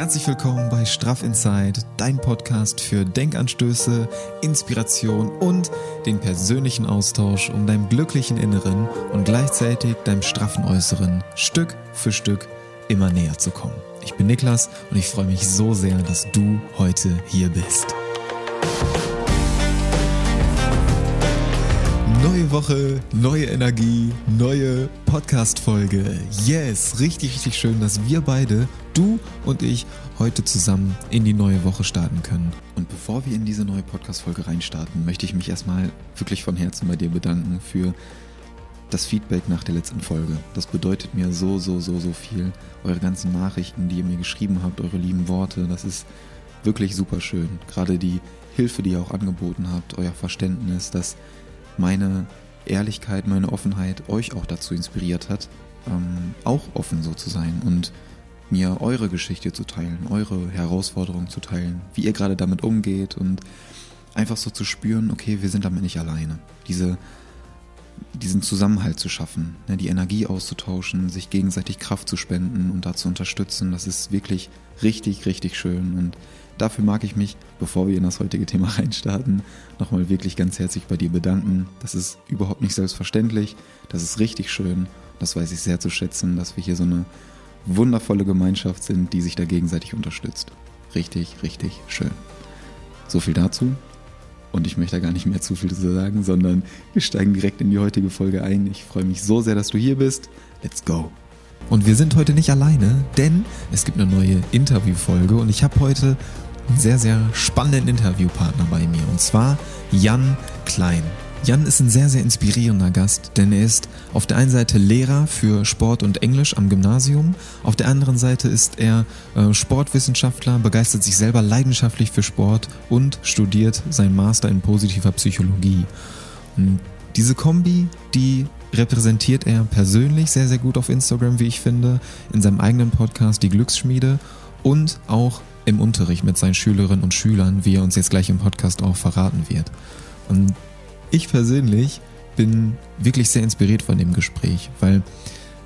herzlich willkommen bei Straff Inside, dein Podcast für Denkanstöße, Inspiration und den persönlichen Austausch, um deinem glücklichen Inneren und gleichzeitig deinem straffen Äußeren Stück für Stück immer näher zu kommen. Ich bin Niklas und ich freue mich so sehr, dass du heute hier bist. Neue Woche, neue Energie, neue Podcast-Folge. Yes, richtig, richtig schön, dass wir beide, du und ich, heute zusammen in die neue Woche starten können. Und bevor wir in diese neue Podcast-Folge reinstarten, möchte ich mich erstmal wirklich von Herzen bei dir bedanken für das Feedback nach der letzten Folge. Das bedeutet mir so, so, so, so viel. Eure ganzen Nachrichten, die ihr mir geschrieben habt, eure lieben Worte, das ist wirklich super schön. Gerade die Hilfe, die ihr auch angeboten habt, euer Verständnis, dass meine Ehrlichkeit, meine Offenheit euch auch dazu inspiriert hat, ähm, auch offen so zu sein und mir eure Geschichte zu teilen, eure Herausforderungen zu teilen, wie ihr gerade damit umgeht und einfach so zu spüren, okay, wir sind damit nicht alleine. Diese, diesen Zusammenhalt zu schaffen, ne, die Energie auszutauschen, sich gegenseitig Kraft zu spenden und da zu unterstützen, das ist wirklich richtig, richtig schön und Dafür mag ich mich, bevor wir in das heutige Thema reinstarten, nochmal wirklich ganz herzlich bei dir bedanken. Das ist überhaupt nicht selbstverständlich. Das ist richtig schön. Das weiß ich sehr zu schätzen, dass wir hier so eine wundervolle Gemeinschaft sind, die sich da gegenseitig unterstützt. Richtig, richtig schön. So viel dazu. Und ich möchte da gar nicht mehr zu viel zu sagen, sondern wir steigen direkt in die heutige Folge ein. Ich freue mich so sehr, dass du hier bist. Let's go! Und wir sind heute nicht alleine, denn es gibt eine neue Interviewfolge und ich habe heute einen sehr, sehr spannenden Interviewpartner bei mir und zwar Jan Klein. Jan ist ein sehr, sehr inspirierender Gast, denn er ist auf der einen Seite Lehrer für Sport und Englisch am Gymnasium, auf der anderen Seite ist er äh, Sportwissenschaftler, begeistert sich selber leidenschaftlich für Sport und studiert sein Master in positiver Psychologie. Und diese Kombi, die repräsentiert er persönlich sehr, sehr gut auf Instagram, wie ich finde, in seinem eigenen Podcast Die Glücksschmiede und auch im Unterricht mit seinen Schülerinnen und Schülern, wie er uns jetzt gleich im Podcast auch verraten wird. Und ich persönlich bin wirklich sehr inspiriert von dem Gespräch, weil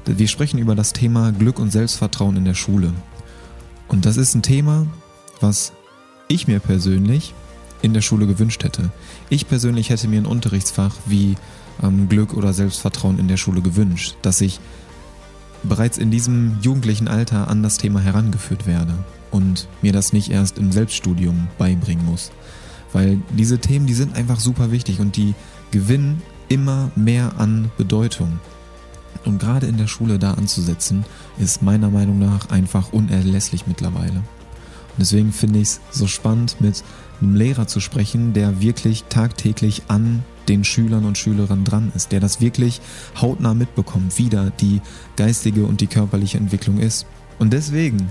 wir sprechen über das Thema Glück und Selbstvertrauen in der Schule. Und das ist ein Thema, was ich mir persönlich in der Schule gewünscht hätte. Ich persönlich hätte mir ein Unterrichtsfach wie ähm, Glück oder Selbstvertrauen in der Schule gewünscht, dass ich bereits in diesem jugendlichen Alter an das Thema herangeführt werde und mir das nicht erst im Selbststudium beibringen muss. Weil diese Themen, die sind einfach super wichtig und die gewinnen immer mehr an Bedeutung. Und gerade in der Schule da anzusetzen, ist meiner Meinung nach einfach unerlässlich mittlerweile. Und deswegen finde ich es so spannend, mit einem Lehrer zu sprechen, der wirklich tagtäglich an den Schülern und Schülerinnen dran ist, der das wirklich hautnah mitbekommt, wie da die geistige und die körperliche Entwicklung ist. Und deswegen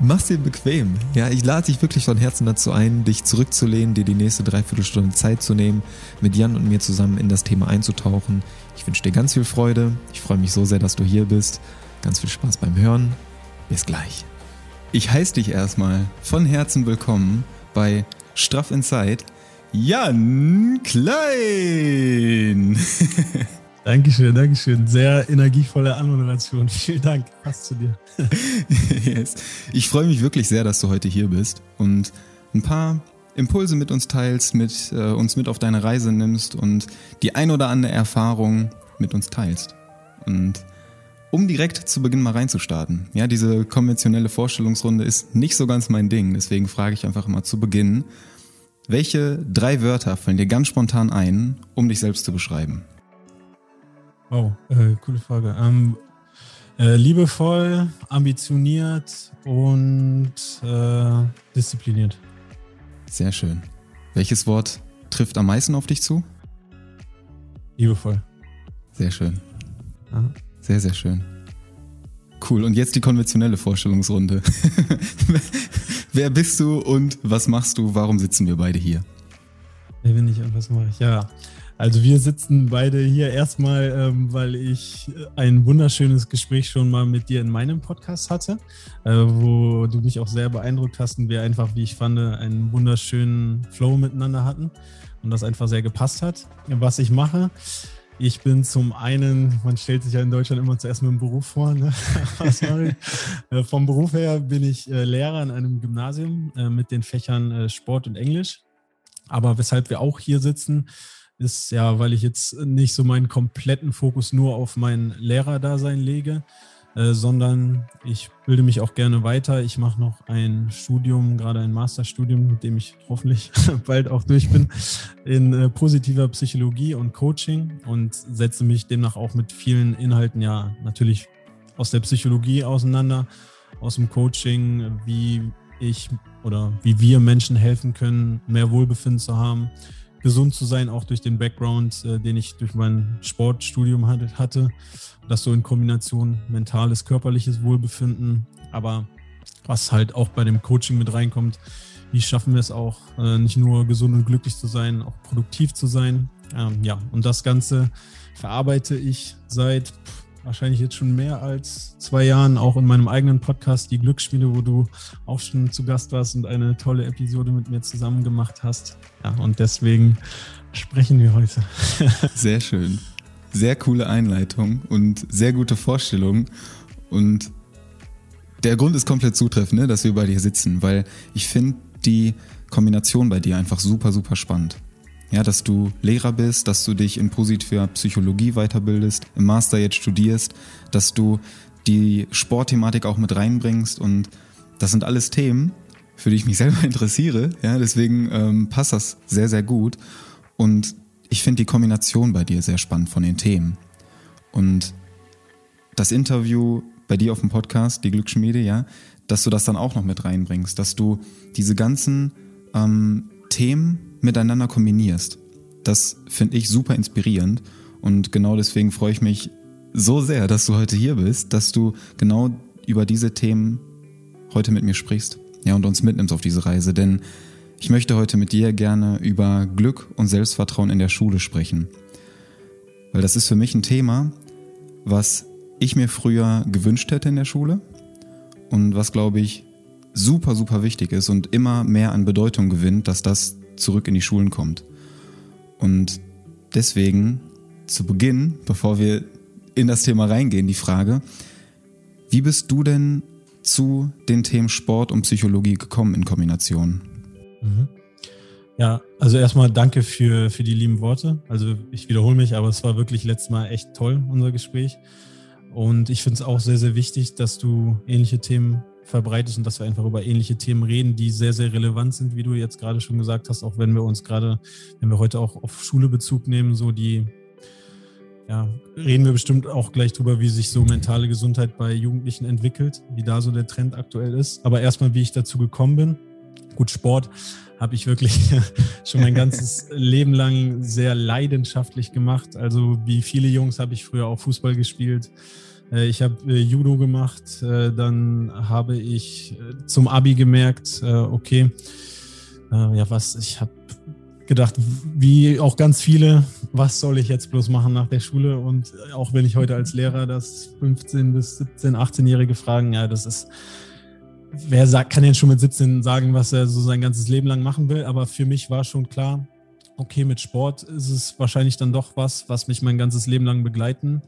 mach's dir bequem. Ja, ich lade dich wirklich von Herzen dazu ein, dich zurückzulehnen, dir die nächste Dreiviertelstunde Zeit zu nehmen, mit Jan und mir zusammen in das Thema einzutauchen. Ich wünsche dir ganz viel Freude. Ich freue mich so sehr, dass du hier bist. Ganz viel Spaß beim Hören. Bis gleich. Ich heiße dich erstmal von Herzen willkommen bei Straff Inside Jan Klein. Dankeschön, Dankeschön. Sehr energievolle Anmoderation. Vielen Dank. Passt zu dir. yes. Ich freue mich wirklich sehr, dass du heute hier bist und ein paar Impulse mit uns teilst, mit äh, uns mit auf deine Reise nimmst und die ein oder andere Erfahrung mit uns teilst. Und um direkt zu Beginn mal reinzustarten. Ja, diese konventionelle Vorstellungsrunde ist nicht so ganz mein Ding, deswegen frage ich einfach mal zu Beginn, welche drei Wörter fallen dir ganz spontan ein, um dich selbst zu beschreiben? Oh, äh, coole Frage. Ähm, äh, liebevoll, ambitioniert und äh, diszipliniert. Sehr schön. Welches Wort trifft am meisten auf dich zu? Liebevoll. Sehr schön. Aha. Sehr, sehr schön. Cool. Und jetzt die konventionelle Vorstellungsrunde. Wer bist du und was machst du? Warum sitzen wir beide hier? Wer bin ich und was mache ich? Ja, also wir sitzen beide hier erstmal, ähm, weil ich ein wunderschönes Gespräch schon mal mit dir in meinem Podcast hatte, äh, wo du mich auch sehr beeindruckt hast und wir einfach, wie ich fand, einen wunderschönen Flow miteinander hatten und das einfach sehr gepasst hat, was ich mache. Ich bin zum einen, man stellt sich ja in Deutschland immer zuerst mit dem Beruf vor. Ne? äh, vom Beruf her bin ich äh, Lehrer in einem Gymnasium äh, mit den Fächern äh, Sport und Englisch. Aber weshalb wir auch hier sitzen, ist ja, weil ich jetzt nicht so meinen kompletten Fokus nur auf mein Lehrerdasein lege, äh, sondern ich bilde mich auch gerne weiter. Ich mache noch ein Studium, gerade ein Masterstudium, mit dem ich hoffentlich bald auch durch bin, in äh, positiver Psychologie und Coaching und setze mich demnach auch mit vielen Inhalten ja natürlich aus der Psychologie auseinander, aus dem Coaching, wie ich oder wie wir Menschen helfen können, mehr Wohlbefinden zu haben, gesund zu sein, auch durch den Background, äh, den ich durch mein Sportstudium hatte. Das so in Kombination mentales, körperliches Wohlbefinden. Aber was halt auch bei dem Coaching mit reinkommt, wie schaffen wir es auch, äh, nicht nur gesund und glücklich zu sein, auch produktiv zu sein. Ähm, ja, und das Ganze verarbeite ich seit wahrscheinlich jetzt schon mehr als zwei Jahren auch in meinem eigenen Podcast, die Glücksspiele, wo du auch schon zu Gast warst und eine tolle Episode mit mir zusammen gemacht hast. Ja, und deswegen sprechen wir heute. Sehr schön. Sehr coole Einleitung und sehr gute Vorstellung. Und der Grund ist komplett zutreffend, ne, dass wir bei dir sitzen, weil ich finde die Kombination bei dir einfach super, super spannend. Ja, dass du Lehrer bist, dass du dich in positiver Psychologie weiterbildest, im Master jetzt studierst, dass du die Sportthematik auch mit reinbringst und das sind alles Themen, für die ich mich selber interessiere. Ja, deswegen ähm, passt das sehr, sehr gut. Und ich finde die Kombination bei dir sehr spannend von den Themen. Und das Interview bei dir auf dem Podcast, die Glücksschmiede, ja, dass du das dann auch noch mit reinbringst, dass du diese ganzen ähm, Themen miteinander kombinierst. Das finde ich super inspirierend und genau deswegen freue ich mich so sehr, dass du heute hier bist, dass du genau über diese Themen heute mit mir sprichst. Ja, und uns mitnimmst auf diese Reise, denn ich möchte heute mit dir gerne über Glück und Selbstvertrauen in der Schule sprechen. Weil das ist für mich ein Thema, was ich mir früher gewünscht hätte in der Schule und was, glaube ich, super, super wichtig ist und immer mehr an Bedeutung gewinnt, dass das zurück in die Schulen kommt. Und deswegen zu Beginn, bevor wir in das Thema reingehen, die Frage, wie bist du denn zu den Themen Sport und Psychologie gekommen in Kombination? Mhm. Ja, also erstmal danke für, für die lieben Worte. Also ich wiederhole mich, aber es war wirklich letztes Mal echt toll, unser Gespräch. Und ich finde es auch sehr, sehr wichtig, dass du ähnliche Themen verbreitest und dass wir einfach über ähnliche Themen reden, die sehr, sehr relevant sind, wie du jetzt gerade schon gesagt hast, auch wenn wir uns gerade, wenn wir heute auch auf Schule Bezug nehmen, so die, ja, reden wir bestimmt auch gleich drüber, wie sich so mentale Gesundheit bei Jugendlichen entwickelt, wie da so der Trend aktuell ist. Aber erstmal, wie ich dazu gekommen bin. Gut, Sport habe ich wirklich schon mein ganzes Leben lang sehr leidenschaftlich gemacht. Also wie viele Jungs habe ich früher auch Fußball gespielt ich habe äh, Judo gemacht, äh, dann habe ich zum Abi gemerkt, okay, ja was, ich habe gedacht, wie auch ganz viele, was soll ich jetzt bloß machen nach der Schule? Und auch wenn ich heute als Lehrer das 15 bis 17, 18-Jährige fragen, ja, das ist, wer sagt, kann denn schon mit 17 sagen, was er so sein ganzes Leben lang machen will? Aber für mich war schon klar, okay, mit Sport ist es wahrscheinlich dann doch was, was mich mein ganzes Leben lang begleiten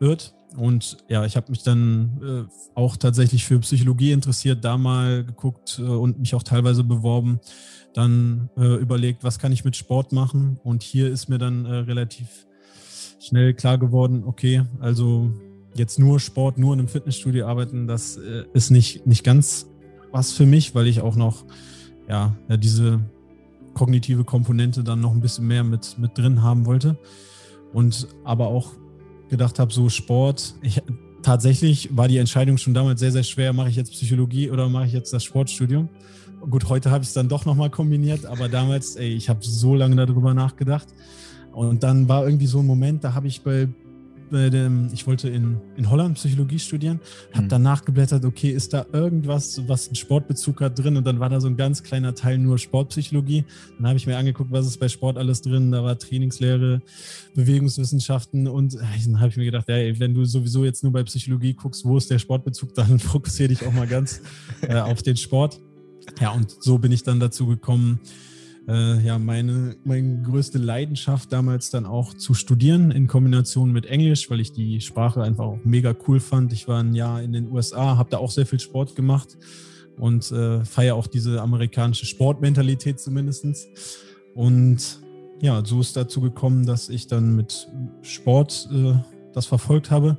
wird. Und ja, ich habe mich dann äh, auch tatsächlich für Psychologie interessiert, da mal geguckt äh, und mich auch teilweise beworben. Dann äh, überlegt, was kann ich mit Sport machen? Und hier ist mir dann äh, relativ schnell klar geworden, okay, also jetzt nur Sport, nur in einem Fitnessstudio arbeiten, das äh, ist nicht, nicht ganz was für mich, weil ich auch noch ja, ja diese kognitive Komponente dann noch ein bisschen mehr mit, mit drin haben wollte. Und aber auch gedacht habe, so Sport. Ich, tatsächlich war die Entscheidung schon damals sehr, sehr schwer. Mache ich jetzt Psychologie oder mache ich jetzt das Sportstudium? Gut, heute habe ich es dann doch nochmal kombiniert, aber damals, ey, ich habe so lange darüber nachgedacht. Und dann war irgendwie so ein Moment, da habe ich bei ich wollte in, in Holland Psychologie studieren, habe mhm. dann nachgeblättert, okay, ist da irgendwas, was einen Sportbezug hat drin? Und dann war da so ein ganz kleiner Teil nur Sportpsychologie. Dann habe ich mir angeguckt, was ist bei Sport alles drin. Da war Trainingslehre, Bewegungswissenschaften und äh, dann habe ich mir gedacht, ey, wenn du sowieso jetzt nur bei Psychologie guckst, wo ist der Sportbezug, dann fokussiere dich auch mal ganz äh, auf den Sport. Ja, und so bin ich dann dazu gekommen, äh, ja meine, meine größte Leidenschaft damals dann auch zu studieren in Kombination mit Englisch, weil ich die Sprache einfach auch mega cool fand. Ich war ein Jahr in den USA, habe da auch sehr viel Sport gemacht und äh, feiere auch diese amerikanische Sportmentalität zumindest. Und ja, so ist dazu gekommen, dass ich dann mit Sport äh, das verfolgt habe.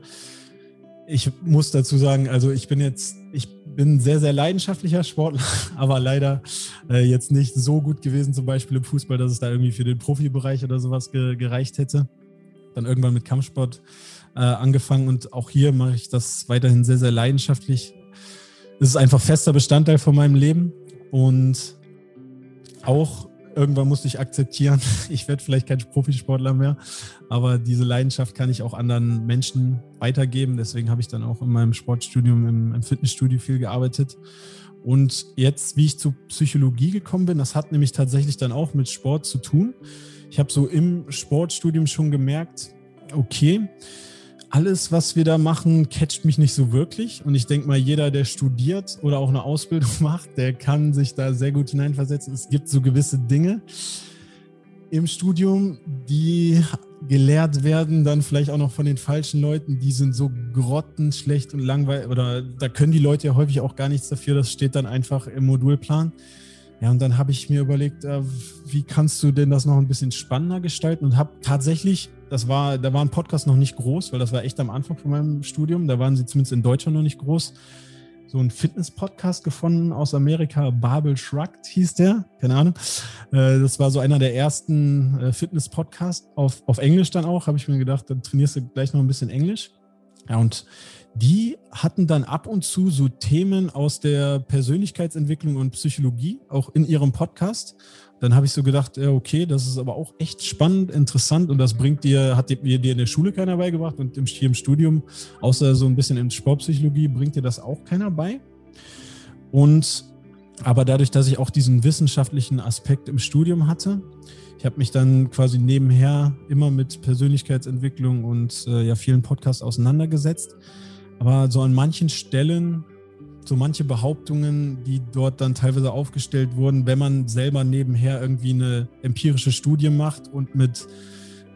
Ich muss dazu sagen, also ich bin jetzt, ich bin ein sehr, sehr leidenschaftlicher Sportler, aber leider äh, jetzt nicht so gut gewesen, zum Beispiel im Fußball, dass es da irgendwie für den Profibereich oder sowas ge gereicht hätte. Dann irgendwann mit Kampfsport äh, angefangen und auch hier mache ich das weiterhin sehr, sehr leidenschaftlich. Es ist einfach fester Bestandteil von meinem Leben und auch irgendwann musste ich akzeptieren, ich werde vielleicht kein Profisportler mehr, aber diese Leidenschaft kann ich auch anderen Menschen weitergeben. Deswegen habe ich dann auch in meinem Sportstudium im, im Fitnessstudio viel gearbeitet. Und jetzt, wie ich zu Psychologie gekommen bin, das hat nämlich tatsächlich dann auch mit Sport zu tun. Ich habe so im Sportstudium schon gemerkt, okay, alles, was wir da machen, catcht mich nicht so wirklich. Und ich denke mal, jeder, der studiert oder auch eine Ausbildung macht, der kann sich da sehr gut hineinversetzen. Es gibt so gewisse Dinge im Studium, die gelehrt werden, dann vielleicht auch noch von den falschen Leuten, die sind so grottenschlecht und langweilig oder da können die Leute ja häufig auch gar nichts dafür, das steht dann einfach im Modulplan. Ja, und dann habe ich mir überlegt, äh, wie kannst du denn das noch ein bisschen spannender gestalten und habe tatsächlich das war, da war ein Podcast noch nicht groß, weil das war echt am Anfang von meinem Studium. Da waren sie zumindest in Deutschland noch nicht groß. So ein Fitness-Podcast gefunden aus Amerika, Babel Shrugged hieß der, keine Ahnung. Äh, das war so einer der ersten äh, Fitness-Podcasts auf, auf Englisch dann auch. Habe ich mir gedacht, dann trainierst du gleich noch ein bisschen Englisch. Ja, und die hatten dann ab und zu so Themen aus der Persönlichkeitsentwicklung und Psychologie auch in ihrem Podcast dann habe ich so gedacht, ja, okay, das ist aber auch echt spannend, interessant und das bringt dir, hat dir, dir in der Schule keiner beigebracht und im, hier im Studium, außer so ein bisschen in Sportpsychologie, bringt dir das auch keiner bei. Und aber dadurch, dass ich auch diesen wissenschaftlichen Aspekt im Studium hatte, ich habe mich dann quasi nebenher immer mit Persönlichkeitsentwicklung und äh, ja vielen Podcasts auseinandergesetzt. Aber so an manchen Stellen so manche Behauptungen, die dort dann teilweise aufgestellt wurden, wenn man selber nebenher irgendwie eine empirische Studie macht und mit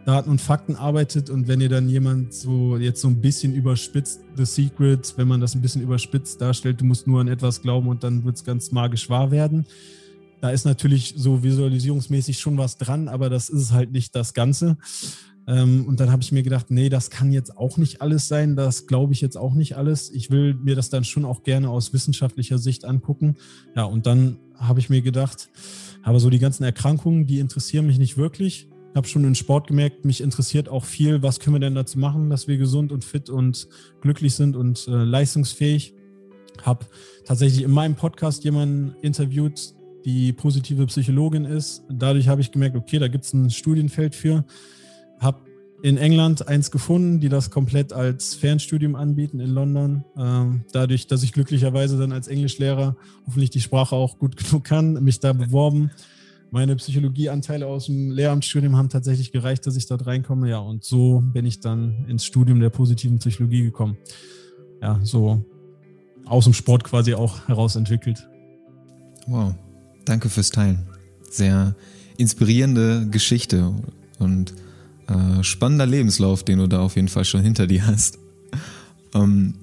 Daten und Fakten arbeitet und wenn ihr dann jemand so jetzt so ein bisschen überspitzt, The Secret, wenn man das ein bisschen überspitzt darstellt, du musst nur an etwas glauben und dann wird es ganz magisch wahr werden. Da ist natürlich so visualisierungsmäßig schon was dran, aber das ist halt nicht das Ganze. Ähm, und dann habe ich mir gedacht, nee, das kann jetzt auch nicht alles sein, das glaube ich jetzt auch nicht alles. Ich will mir das dann schon auch gerne aus wissenschaftlicher Sicht angucken. Ja, und dann habe ich mir gedacht, aber so die ganzen Erkrankungen, die interessieren mich nicht wirklich. Ich habe schon in Sport gemerkt, mich interessiert auch viel, was können wir denn dazu machen, dass wir gesund und fit und glücklich sind und äh, leistungsfähig. Habe tatsächlich in meinem Podcast jemanden interviewt, die positive Psychologin ist. Dadurch habe ich gemerkt, okay, da gibt es ein Studienfeld für habe in England eins gefunden, die das komplett als Fernstudium anbieten in London. Ähm, dadurch, dass ich glücklicherweise dann als Englischlehrer hoffentlich die Sprache auch gut genug kann, mich da beworben. Meine Psychologieanteile aus dem Lehramtsstudium haben tatsächlich gereicht, dass ich dort reinkomme. Ja, und so bin ich dann ins Studium der positiven Psychologie gekommen. Ja, so aus dem Sport quasi auch herausentwickelt. Wow, danke fürs Teilen. Sehr inspirierende Geschichte und äh, spannender Lebenslauf, den du da auf jeden Fall schon hinter dir hast. Ähm,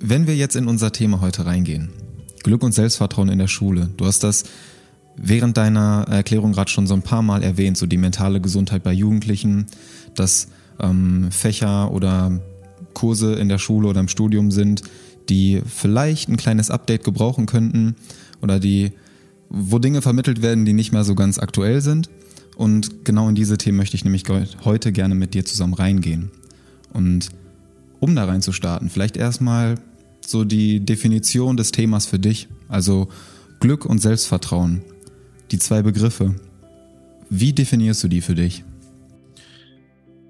wenn wir jetzt in unser Thema heute reingehen, Glück und Selbstvertrauen in der Schule. Du hast das während deiner Erklärung gerade schon so ein paar Mal erwähnt, so die mentale Gesundheit bei Jugendlichen, dass ähm, Fächer oder Kurse in der Schule oder im Studium sind, die vielleicht ein kleines Update gebrauchen könnten oder die, wo Dinge vermittelt werden, die nicht mehr so ganz aktuell sind. Und genau in diese Themen möchte ich nämlich heute gerne mit dir zusammen reingehen. Und um da rein zu starten, vielleicht erstmal so die Definition des Themas für dich, also Glück und Selbstvertrauen. Die zwei Begriffe. Wie definierst du die für dich?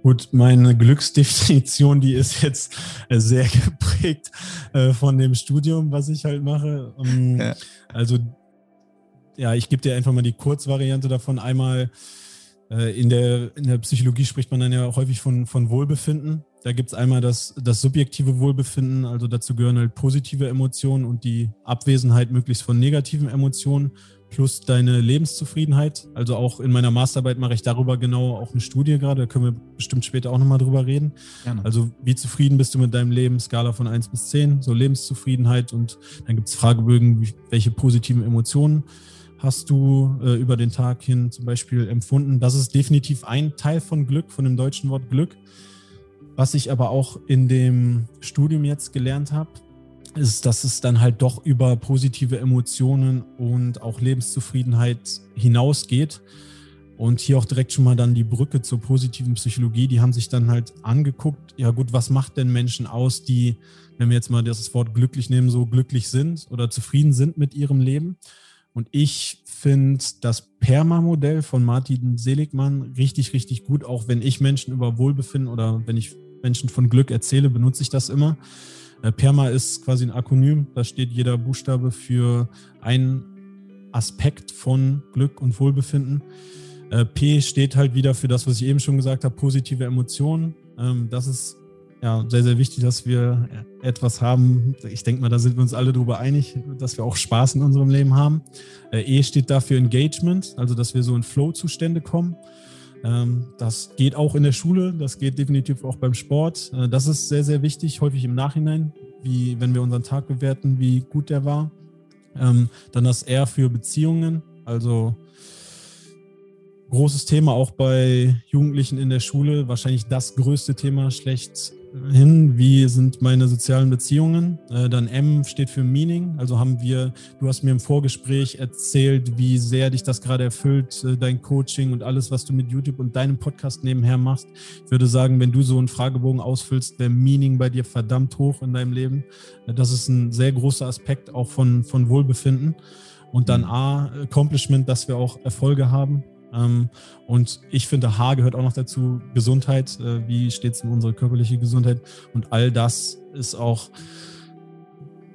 Gut, meine Glücksdefinition, die ist jetzt sehr geprägt äh, von dem Studium, was ich halt mache. Ähm. Also ja, ich gebe dir einfach mal die Kurzvariante davon. Einmal äh, in, der, in der Psychologie spricht man dann ja häufig von, von Wohlbefinden. Da gibt es einmal das, das subjektive Wohlbefinden, also dazu gehören halt positive Emotionen und die Abwesenheit möglichst von negativen Emotionen plus deine Lebenszufriedenheit. Also auch in meiner Masterarbeit mache ich darüber genau auch eine Studie gerade, da können wir bestimmt später auch nochmal drüber reden. Gerne. Also wie zufrieden bist du mit deinem Leben, Skala von 1 bis 10, so Lebenszufriedenheit und dann gibt es Fragebögen, welche positiven Emotionen hast du äh, über den Tag hin zum Beispiel empfunden. Das ist definitiv ein Teil von Glück, von dem deutschen Wort Glück. Was ich aber auch in dem Studium jetzt gelernt habe, ist, dass es dann halt doch über positive Emotionen und auch Lebenszufriedenheit hinausgeht. Und hier auch direkt schon mal dann die Brücke zur positiven Psychologie. Die haben sich dann halt angeguckt, ja gut, was macht denn Menschen aus, die, wenn wir jetzt mal das Wort glücklich nehmen, so glücklich sind oder zufrieden sind mit ihrem Leben. Und ich finde das Perma-Modell von Martin Seligmann richtig, richtig gut. Auch wenn ich Menschen über Wohlbefinden oder wenn ich Menschen von Glück erzähle, benutze ich das immer. Äh, Perma ist quasi ein Akronym. Da steht jeder Buchstabe für einen Aspekt von Glück und Wohlbefinden. Äh, P steht halt wieder für das, was ich eben schon gesagt habe, positive Emotionen. Ähm, das ist ja sehr, sehr wichtig, dass wir etwas haben. Ich denke mal, da sind wir uns alle darüber einig, dass wir auch Spaß in unserem Leben haben. Äh, e steht dafür Engagement, also dass wir so in Flow-Zustände kommen. Ähm, das geht auch in der Schule, das geht definitiv auch beim Sport. Äh, das ist sehr, sehr wichtig, häufig im Nachhinein, wie wenn wir unseren Tag bewerten, wie gut der war. Ähm, dann das R für Beziehungen, also großes Thema auch bei Jugendlichen in der Schule, wahrscheinlich das größte Thema schlecht hin, wie sind meine sozialen Beziehungen. Äh, dann M steht für Meaning. Also haben wir, du hast mir im Vorgespräch erzählt, wie sehr dich das gerade erfüllt, äh, dein Coaching und alles, was du mit YouTube und deinem Podcast nebenher machst. Ich würde sagen, wenn du so einen Fragebogen ausfüllst, der Meaning bei dir verdammt hoch in deinem Leben. Äh, das ist ein sehr großer Aspekt auch von, von Wohlbefinden. Und dann A, Accomplishment, dass wir auch Erfolge haben. Ähm, und ich finde, H gehört auch noch dazu, Gesundheit. Äh, wie steht es um unsere körperliche Gesundheit? Und all das ist auch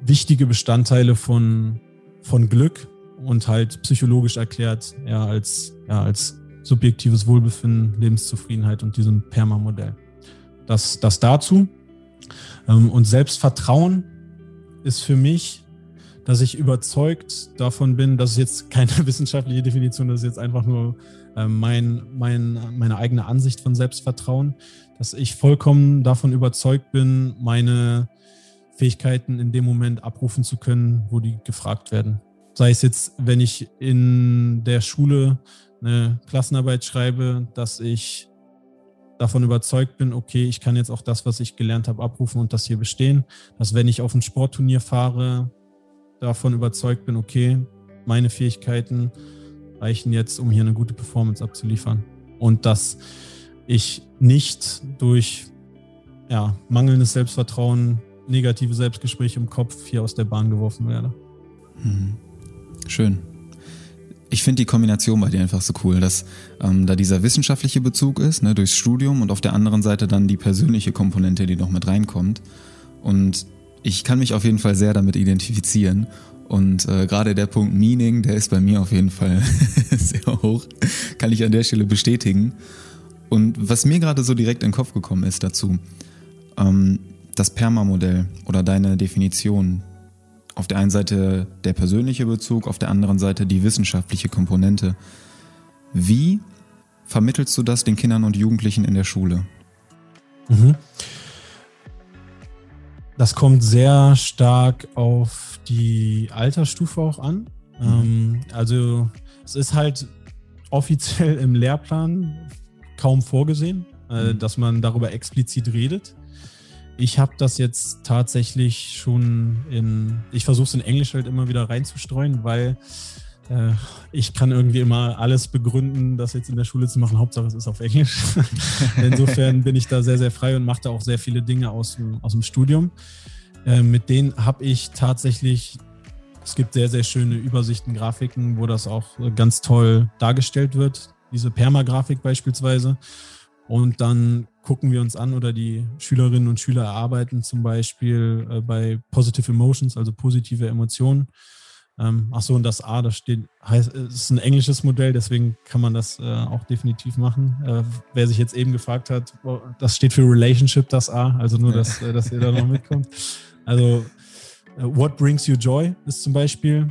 wichtige Bestandteile von, von Glück und halt psychologisch erklärt, ja, als, ja, als subjektives Wohlbefinden, Lebenszufriedenheit und diesem Perma-Modell. Das, das dazu. Ähm, und Selbstvertrauen ist für mich dass ich überzeugt davon bin, dass es jetzt keine wissenschaftliche Definition, das ist jetzt einfach nur äh, mein, mein, meine eigene Ansicht von Selbstvertrauen, dass ich vollkommen davon überzeugt bin, meine Fähigkeiten in dem Moment abrufen zu können, wo die gefragt werden. Sei es jetzt, wenn ich in der Schule eine Klassenarbeit schreibe, dass ich davon überzeugt bin, okay, ich kann jetzt auch das, was ich gelernt habe, abrufen und das hier bestehen. Dass wenn ich auf ein Sportturnier fahre, davon überzeugt bin, okay, meine Fähigkeiten reichen jetzt, um hier eine gute Performance abzuliefern. Und dass ich nicht durch ja, mangelndes Selbstvertrauen, negative Selbstgespräche im Kopf hier aus der Bahn geworfen werde. Mhm. Schön. Ich finde die Kombination bei dir einfach so cool, dass ähm, da dieser wissenschaftliche Bezug ist, ne, durchs Studium und auf der anderen Seite dann die persönliche Komponente, die noch mit reinkommt. Und ich kann mich auf jeden Fall sehr damit identifizieren. Und äh, gerade der Punkt Meaning, der ist bei mir auf jeden Fall sehr hoch. Kann ich an der Stelle bestätigen. Und was mir gerade so direkt in den Kopf gekommen ist dazu, ähm, das Perma-Modell oder deine Definition. Auf der einen Seite der persönliche Bezug, auf der anderen Seite die wissenschaftliche Komponente. Wie vermittelst du das den Kindern und Jugendlichen in der Schule? Mhm. Das kommt sehr stark auf die Altersstufe auch an. Mhm. Ähm, also es ist halt offiziell im Lehrplan kaum vorgesehen, äh, mhm. dass man darüber explizit redet. Ich habe das jetzt tatsächlich schon in, ich versuche es in Englisch halt immer wieder reinzustreuen, weil äh, ich kann irgendwie immer alles begründen, das jetzt in der Schule zu machen. Hauptsache es ist auf Englisch. Insofern bin ich da sehr, sehr frei und mache da auch sehr viele Dinge aus dem, aus dem Studium. Äh, mit denen habe ich tatsächlich, es gibt sehr, sehr schöne Übersichten, Grafiken, wo das auch ganz toll dargestellt wird. Diese Permagrafik beispielsweise. Und dann gucken wir uns an oder die Schülerinnen und Schüler erarbeiten zum Beispiel äh, bei Positive Emotions, also positive Emotionen Ähm, ach so, und das A, das steht, heißt, ist ein englisches Modell, deswegen kann man das äh, auch definitiv machen. Äh, wer sich jetzt eben gefragt hat, das steht für Relationship, das A, also nur, dass, äh, dass ihr da noch mitkommt. Also, äh, what brings you joy ist zum Beispiel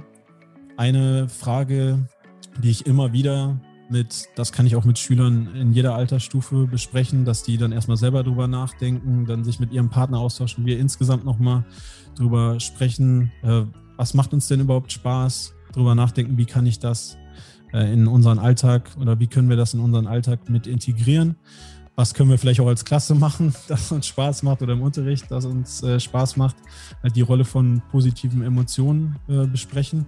eine Frage, die ich immer wieder mit, das kann ich auch mit Schülern in jeder Altersstufe besprechen, dass die dann erstmal selber drüber nachdenken, dann sich mit ihrem Partner austauschen, wir insgesamt nochmal drüber sprechen, äh, was macht uns denn überhaupt Spaß, drüber nachdenken, wie kann ich das äh, in unseren Alltag oder wie können wir das in unseren Alltag mit integrieren. Was können wir vielleicht auch als Klasse machen, das uns Spaß macht oder im Unterricht, das uns äh, Spaß macht. Halt die Rolle von positiven Emotionen äh, besprechen.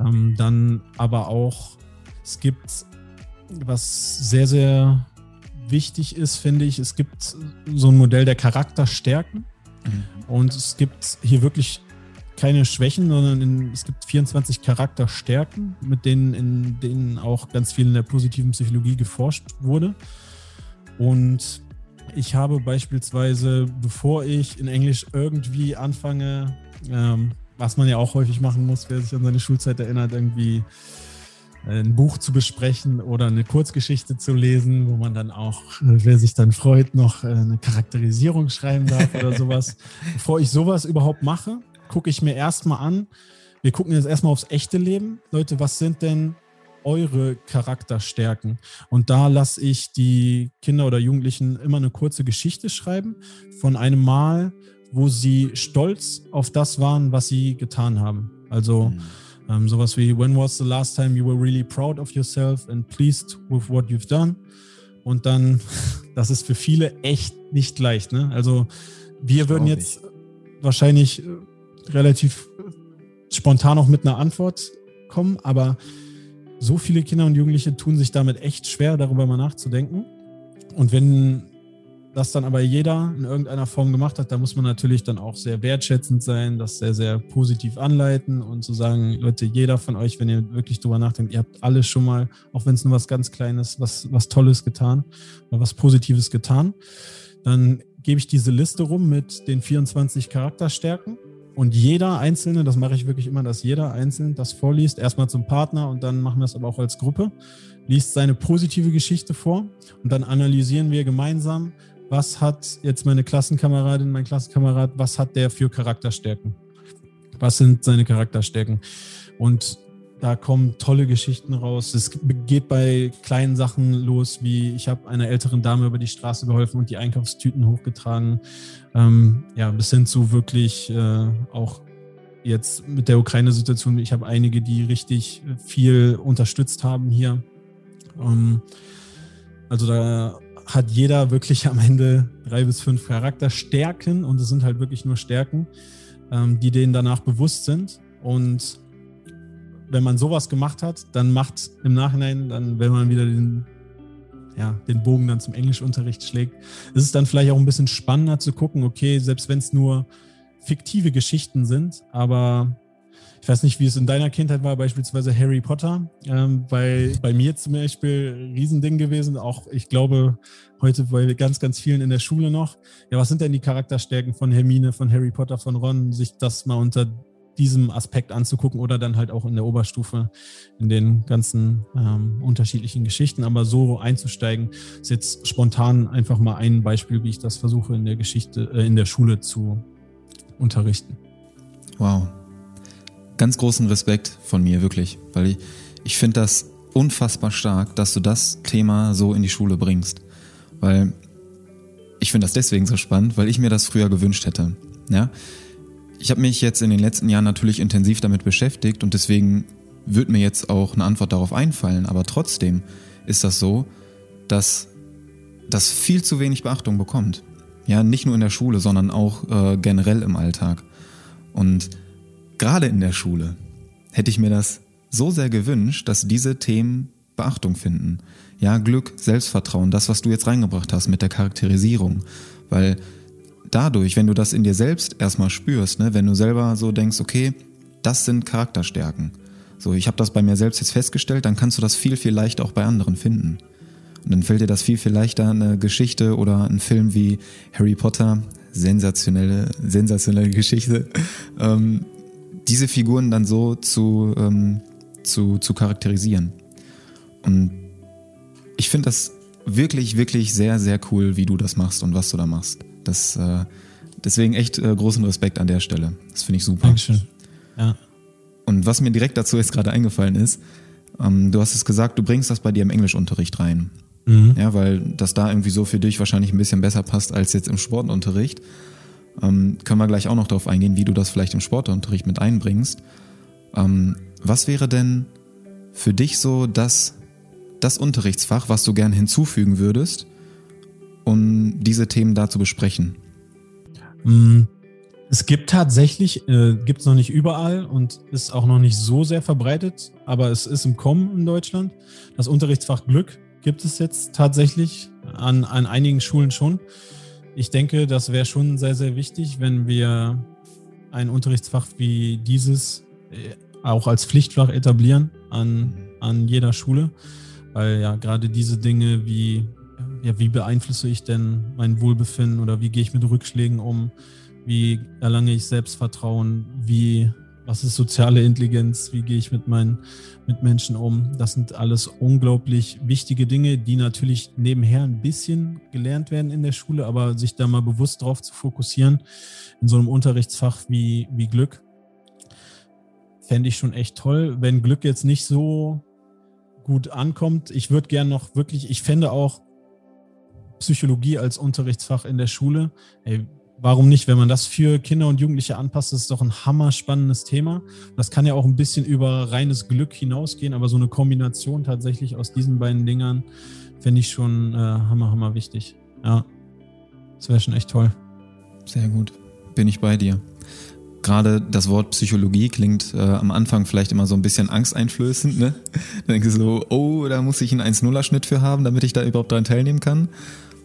Ähm, dann aber auch, es gibt, was sehr, sehr wichtig ist, finde ich, es gibt so ein Modell der Charakterstärken. Mhm. Und es gibt hier wirklich keine Schwächen, sondern in, es gibt 24 Charakterstärken, mit denen, in denen auch ganz viel in der positiven Psychologie geforscht wurde. Und ich habe beispielsweise, bevor ich in Englisch irgendwie anfange, ähm, was man ja auch häufig machen muss, wer sich an seine Schulzeit erinnert, irgendwie ein Buch zu besprechen oder eine Kurzgeschichte zu lesen, wo man dann auch, äh, wer sich dann freut, noch äh, eine Charakterisierung schreiben darf oder sowas. Bevor ich sowas überhaupt mache, gucke ich mir erstmal an, wir gucken jetzt erstmal aufs echte Leben. Leute, was sind denn eure Charakterstärken? Und da lasse ich die Kinder oder Jugendlichen immer eine kurze Geschichte schreiben von einem Mal, wo sie stolz auf das waren, was sie getan haben. Also mhm. ähm, sowas wie, when was the last time you were really proud of yourself and pleased with what you've done? Und dann, das ist für viele echt nicht leicht. Ne? Also wir würden jetzt wahrscheinlich äh, relativ spontan auch mit einer Antwort kommen, aber so viele Kinder und Jugendliche tun sich damit echt schwer, darüber mal nachzudenken. Und wenn das dann aber jeder in irgendeiner Form gemacht hat, da muss man natürlich dann auch sehr wertschätzend sein, das sehr, sehr positiv anleiten und zu sagen, Leute, jeder von euch, wenn ihr wirklich drüber nachdenkt, ihr habt alles schon mal, auch wenn es nur was ganz Kleines, was, was Tolles getan oder was Positives getan, dann gebe ich diese Liste rum mit den 24 Charakterstärken und jeder Einzelne, das mache ich wirklich immer, dass jeder Einzelne das vorliest, erstmal zum Partner und dann machen wir es aber auch als Gruppe, liest seine positive Geschichte vor und dann analysieren wir gemeinsam, was hat jetzt meine Klassenkameradin, mein Klassenkamerad, was hat der für Charakterstärken? Was sind seine Charakterstärken? Und da kommen tolle Geschichten raus. Es geht bei kleinen Sachen los, wie ich habe einer älteren Dame über die Straße geholfen und die Einkaufstüten hochgetragen. Ähm, ja, bis hin zu wirklich äh, auch jetzt mit der Ukraine-Situation. Ich habe einige, die richtig viel unterstützt haben hier. Ähm, also da hat jeder wirklich am Ende drei bis fünf Charakterstärken und es sind halt wirklich nur Stärken, ähm, die denen danach bewusst sind. Und wenn man sowas gemacht hat, dann macht im Nachhinein, dann, wenn man wieder den, ja, den Bogen dann zum Englischunterricht schlägt, ist es dann vielleicht auch ein bisschen spannender zu gucken, okay, selbst wenn es nur fiktive Geschichten sind, aber ich weiß nicht, wie es in deiner Kindheit war, beispielsweise Harry Potter. Ähm, bei, bei mir zum Beispiel ein Riesending gewesen. Auch, ich glaube, heute bei ganz, ganz vielen in der Schule noch. Ja, was sind denn die Charakterstärken von Hermine, von Harry Potter, von Ron? Sich das mal unter diesem Aspekt anzugucken oder dann halt auch in der Oberstufe in den ganzen ähm, unterschiedlichen Geschichten. Aber so einzusteigen, ist jetzt spontan einfach mal ein Beispiel, wie ich das versuche in der Geschichte, äh, in der Schule zu unterrichten. Wow. Ganz großen Respekt von mir, wirklich, weil ich, ich finde das unfassbar stark, dass du das Thema so in die Schule bringst. Weil ich finde das deswegen so spannend, weil ich mir das früher gewünscht hätte. Ja, ich habe mich jetzt in den letzten Jahren natürlich intensiv damit beschäftigt und deswegen wird mir jetzt auch eine Antwort darauf einfallen. Aber trotzdem ist das so, dass das viel zu wenig Beachtung bekommt. Ja, nicht nur in der Schule, sondern auch äh, generell im Alltag. Und gerade in der Schule hätte ich mir das so sehr gewünscht, dass diese Themen Beachtung finden. Ja, Glück, Selbstvertrauen, das, was du jetzt reingebracht hast mit der Charakterisierung. Weil dadurch, wenn du das in dir selbst erstmal spürst, ne, wenn du selber so denkst, okay, das sind Charakterstärken. So, ich habe das bei mir selbst jetzt festgestellt, dann kannst du das viel, viel leichter auch bei anderen finden. Und dann fällt dir das viel, viel leichter, eine Geschichte oder ein Film wie Harry Potter, sensationelle, sensationelle Geschichte, ähm, diese Figuren dann so zu, ähm, zu, zu charakterisieren. Und ich finde das wirklich, wirklich sehr, sehr cool, wie du das machst und was du da machst. Das, äh, deswegen echt äh, großen Respekt an der Stelle. Das finde ich super. Dankeschön. Ja. Und was mir direkt dazu jetzt gerade eingefallen ist, ähm, du hast es gesagt, du bringst das bei dir im Englischunterricht rein. Mhm. Ja, weil das da irgendwie so für dich wahrscheinlich ein bisschen besser passt als jetzt im Sportunterricht. Ähm, können wir gleich auch noch darauf eingehen, wie du das vielleicht im Sportunterricht mit einbringst. Ähm, was wäre denn für dich so das, das Unterrichtsfach, was du gern hinzufügen würdest, um diese Themen da zu besprechen? Mhm. Es gibt tatsächlich, äh, gibt es noch nicht überall und ist auch noch nicht so sehr verbreitet, aber es ist im Kommen in Deutschland. Das Unterrichtsfach Glück gibt es jetzt tatsächlich an, an einigen Schulen schon. Ich denke, das wäre schon sehr, sehr wichtig, wenn wir ein Unterrichtsfach wie dieses äh, auch als Pflichtfach etablieren an, an jeder Schule, weil ja gerade diese Dinge wie, ja, wie beeinflusse ich denn mein Wohlbefinden oder wie gehe ich mit Rückschlägen um, wie erlange ich Selbstvertrauen, wie, was ist soziale Intelligenz, wie gehe ich mit meinen Mitmenschen um. Das sind alles unglaublich wichtige Dinge, die natürlich nebenher ein bisschen gelernt werden in der Schule, aber sich da mal bewusst drauf zu fokussieren in so einem Unterrichtsfach wie, wie Glück, fände ich schon echt toll. Wenn Glück jetzt nicht so gut ankommt, ich würde gern noch wirklich, ich fände auch Psychologie als Unterrichtsfach in der Schule. Ey, warum nicht, wenn man das für Kinder und Jugendliche anpasst, das ist doch ein hammerspannendes Thema. Das kann ja auch ein bisschen über reines Glück hinausgehen, aber so eine Kombination tatsächlich aus diesen beiden Dingern fände ich schon äh, hammer, hammer wichtig. Ja, das wäre schon echt toll. Sehr gut, bin ich bei dir. Gerade das Wort Psychologie klingt äh, am Anfang vielleicht immer so ein bisschen angsteinflößend. Ne? Dann denkst du so, oh, da muss ich einen 1-0er-Schnitt für haben, damit ich da überhaupt daran teilnehmen kann.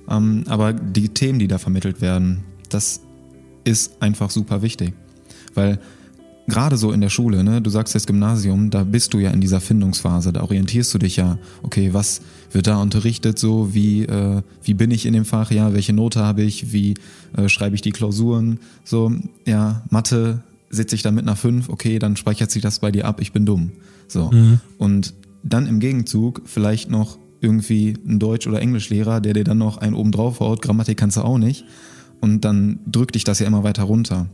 Ähm, aber die Themen, die da vermittelt werden, das ist einfach super wichtig. Weil gerade so in der Schule, ne, du sagst jetzt Gymnasium, da bist du ja in dieser Findungsphase, da orientierst du dich ja, okay, was wird da unterrichtet, so wie, äh, wie bin ich in dem Fach, ja, welche Note habe ich, wie äh, schreibe ich die Klausuren, so, ja, Mathe sitze ich da mit einer 5, okay, dann speichert sich das bei dir ab, ich bin dumm. So. Mhm. Und dann im Gegenzug vielleicht noch irgendwie ein Deutsch- oder Englischlehrer, der dir dann noch einen oben drauf haut, Grammatik kannst du auch nicht. Und dann drückt dich das ja immer weiter runter.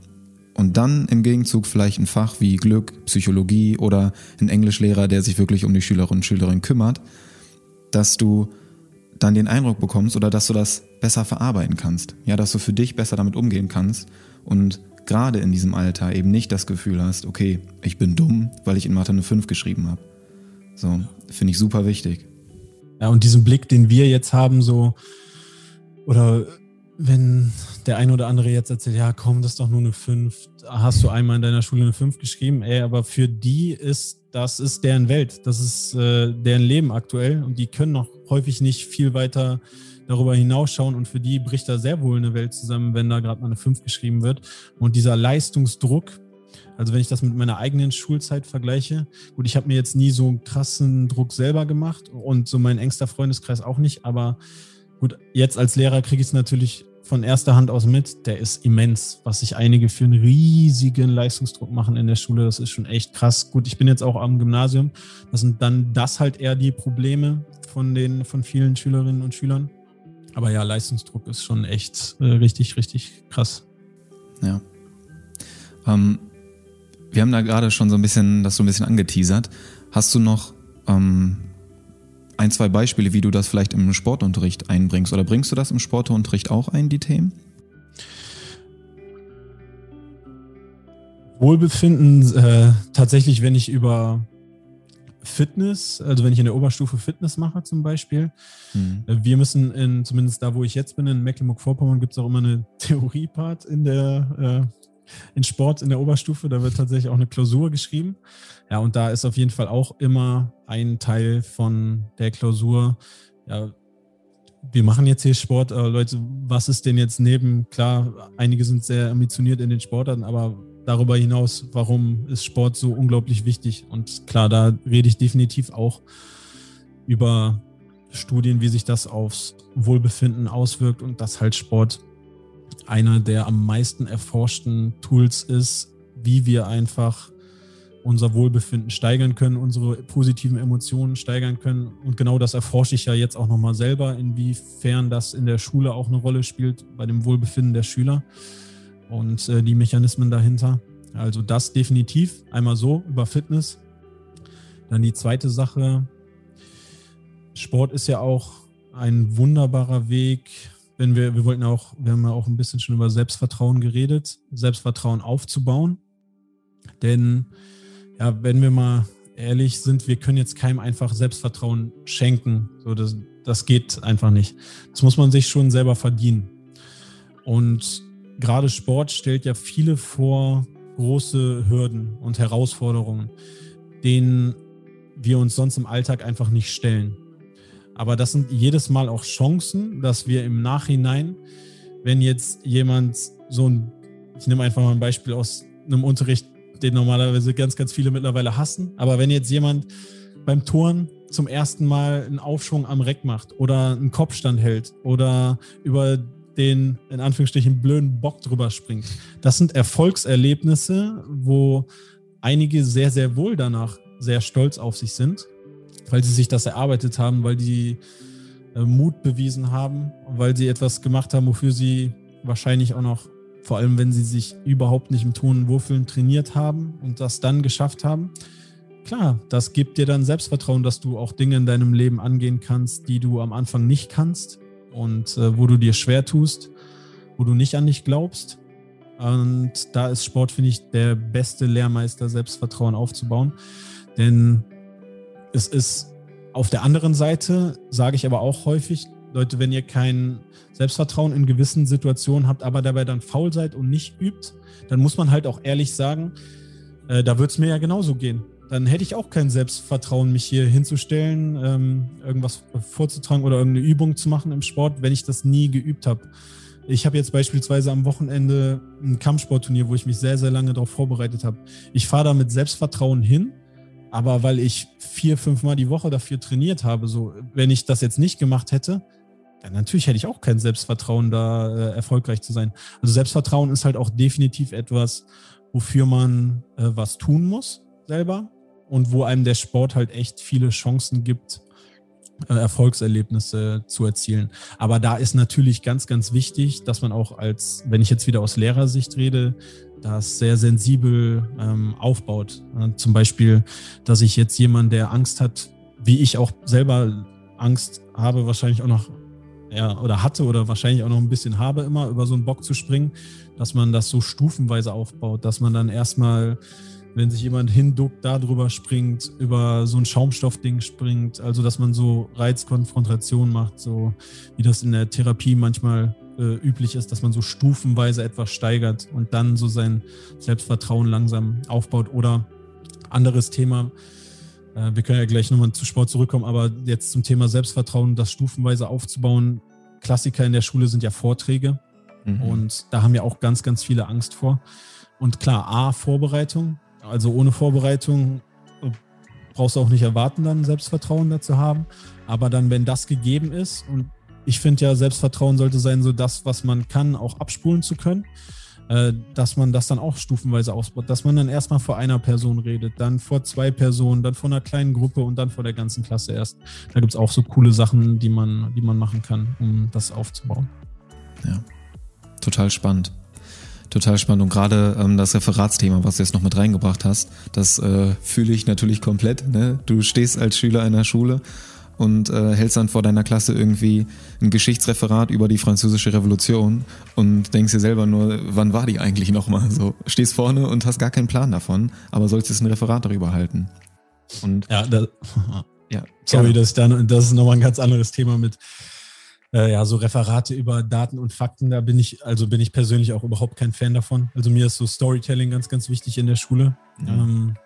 Und dann im Gegenzug vielleicht ein Fach wie Glück, Psychologie oder ein Englischlehrer, der sich wirklich um die Schülerinnen und Schüler kümmert, dass du dann den Eindruck bekommst oder dass du das besser verarbeiten kannst. Ja, dass du für dich besser damit umgehen kannst und gerade in diesem Alter eben nicht das Gefühl hast, okay, ich bin dumm, weil ich in Mathe eine 5 geschrieben habe. So, finde ich super wichtig. Ja, und diesen Blick, den wir jetzt haben, so, oder wenn der eine oder andere jetzt erzählt, ja, komm, das ist doch nur eine 5, hast du einmal in deiner Schule eine 5 geschrieben, ey, aber für die ist, das ist deren Welt, das ist äh, deren Leben aktuell. Und die können noch häufig nicht viel weiter darüber hinausschauen. Und für die bricht da sehr wohl eine Welt zusammen, wenn da gerade mal eine 5 geschrieben wird. Und dieser Leistungsdruck, also wenn ich das mit meiner eigenen Schulzeit vergleiche, gut, ich habe mir jetzt nie so einen krassen Druck selber gemacht und so mein engster Freundeskreis auch nicht, aber gut, jetzt als Lehrer kriege ich es natürlich von erster Hand aus mit, der ist immens, was sich einige für einen riesigen Leistungsdruck machen in der Schule. Das ist schon echt krass. Gut, ich bin jetzt auch am Gymnasium. Das sind dann das halt eher die Probleme von den von vielen Schülerinnen und Schülern. Aber ja, Leistungsdruck ist schon echt äh, richtig, richtig krass. Ja. Ähm, wir haben da gerade schon so ein bisschen das so ein bisschen angeteasert. Hast du noch ähm, ein, zwei Beispiele, wie du das vielleicht im Sportunterricht einbringst? Oder bringst du das im Sportunterricht auch ein, die Themen? Wohlbefinden äh, tatsächlich, wenn ich über Fitness, also wenn ich in der Oberstufe Fitness mache zum Beispiel. Mhm. Wir müssen in, zumindest da, wo ich jetzt bin, in Mecklenburg-Vorpommern, gibt es auch immer eine Theoriepart in der äh, in Sport in der Oberstufe. Da wird tatsächlich auch eine Klausur geschrieben. Ja, und da ist auf jeden Fall auch immer ein Teil von der Klausur. Ja, wir machen jetzt hier Sport, aber Leute, was ist denn jetzt neben, klar, einige sind sehr ambitioniert in den Sportarten, aber darüber hinaus, warum ist Sport so unglaublich wichtig? Und klar, da rede ich definitiv auch über Studien, wie sich das aufs Wohlbefinden auswirkt und dass halt Sport einer der am meisten erforschten Tools ist, wie wir einfach unser Wohlbefinden steigern können, unsere positiven Emotionen steigern können. Und genau das erforsche ich ja jetzt auch nochmal selber, inwiefern das in der Schule auch eine Rolle spielt bei dem Wohlbefinden der Schüler und äh, die Mechanismen dahinter. Also das definitiv einmal so über Fitness. Dann die zweite Sache. Sport ist ja auch ein wunderbarer Weg, wenn wir, wir wollten auch, wir haben ja auch ein bisschen schon über Selbstvertrauen geredet, Selbstvertrauen aufzubauen. Denn ja, wenn wir mal ehrlich sind, wir können jetzt keinem einfach Selbstvertrauen schenken. So, das, das geht einfach nicht. Das muss man sich schon selber verdienen. Und gerade Sport stellt ja viele vor große Hürden und Herausforderungen, denen wir uns sonst im Alltag einfach nicht stellen. Aber das sind jedes Mal auch Chancen, dass wir im Nachhinein, wenn jetzt jemand so ein, ich nehme einfach mal ein Beispiel aus einem Unterricht, den normalerweise ganz, ganz viele mittlerweile hassen, aber wenn jetzt jemand beim Touren zum ersten Mal einen Aufschwung am Reck macht oder einen Kopfstand hält oder über den in Anführungsstrichen blöden Bock drüber springt. Das sind Erfolgserlebnisse, wo einige sehr, sehr wohl danach sehr stolz auf sich sind weil sie sich das erarbeitet haben, weil die äh, Mut bewiesen haben, weil sie etwas gemacht haben, wofür sie wahrscheinlich auch noch, vor allem wenn sie sich überhaupt nicht im Ton Wurfeln trainiert haben und das dann geschafft haben. Klar, das gibt dir dann Selbstvertrauen, dass du auch Dinge in deinem Leben angehen kannst, die du am Anfang nicht kannst und äh, wo du dir schwer tust, wo du nicht an dich glaubst. Und da ist Sport, finde ich, der beste Lehrmeister, Selbstvertrauen aufzubauen. Denn es ist auf der anderen Seite, sage ich aber auch häufig, Leute, wenn ihr kein Selbstvertrauen in gewissen Situationen habt, aber dabei dann faul seid und nicht übt, dann muss man halt auch ehrlich sagen, äh, da wird es mir ja genauso gehen. Dann hätte ich auch kein Selbstvertrauen, mich hier hinzustellen, ähm, irgendwas vorzutragen oder irgendeine Übung zu machen im Sport, wenn ich das nie geübt habe. Ich habe jetzt beispielsweise am Wochenende ein Kampfsportturnier, wo ich mich sehr, sehr lange darauf vorbereitet habe. Ich fahre da mit Selbstvertrauen hin, aber weil ich vier, fünf Mal die Woche dafür trainiert habe, so, wenn ich das jetzt nicht gemacht hätte, dann natürlich hätte ich auch kein Selbstvertrauen, da äh, erfolgreich zu sein. Also Selbstvertrauen ist halt auch definitiv etwas, wofür man äh, was tun muss selber und wo einem der Sport halt echt viele Chancen gibt, äh, Erfolgserlebnisse zu erzielen. Aber da ist natürlich ganz, ganz wichtig, dass man auch als, wenn ich jetzt wieder aus Lehrersicht rede, das sehr sensibel ähm, aufbaut. Äh, zum Beispiel, dass ich jetzt jemand, der Angst hat, wie ich auch selber Angst habe, wahrscheinlich auch noch, ja, oder hatte oder wahrscheinlich auch noch ein bisschen habe, immer über so einen Bock zu springen, dass man das so stufenweise aufbaut, dass man dann erstmal, wenn sich jemand hinduckt, da drüber springt, über so ein Schaumstoffding springt, also dass man so Reizkonfrontation macht, so wie das in der Therapie manchmal äh, üblich ist, dass man so stufenweise etwas steigert und dann so sein Selbstvertrauen langsam aufbaut. Oder anderes Thema, äh, wir können ja gleich nochmal zu Sport zurückkommen, aber jetzt zum Thema Selbstvertrauen, das stufenweise aufzubauen. Klassiker in der Schule sind ja Vorträge mhm. und da haben ja auch ganz, ganz viele Angst vor. Und klar, A, Vorbereitung. Also ohne Vorbereitung äh, brauchst du auch nicht erwarten, dann Selbstvertrauen dazu haben. Aber dann, wenn das gegeben ist und ich finde ja, Selbstvertrauen sollte sein, so das, was man kann, auch abspulen zu können. Äh, dass man das dann auch stufenweise ausbaut, dass man dann erstmal vor einer Person redet, dann vor zwei Personen, dann vor einer kleinen Gruppe und dann vor der ganzen Klasse erst. Da gibt es auch so coole Sachen, die man, die man machen kann, um das aufzubauen. Ja, total spannend. Total spannend. Und gerade ähm, das Referatsthema, was du jetzt noch mit reingebracht hast, das äh, fühle ich natürlich komplett. Ne? Du stehst als Schüler einer Schule und äh, hältst dann vor deiner Klasse irgendwie ein Geschichtsreferat über die französische Revolution und denkst dir selber nur, wann war die eigentlich nochmal? So, stehst vorne und hast gar keinen Plan davon, aber sollst jetzt ein Referat darüber halten. Und ja, da, ja sorry, dass ich da, das ist nochmal ein ganz anderes Thema mit äh, ja, so Referate über Daten und Fakten, da bin ich, also bin ich persönlich auch überhaupt kein Fan davon. Also mir ist so Storytelling ganz, ganz wichtig in der Schule. Mhm. Ähm,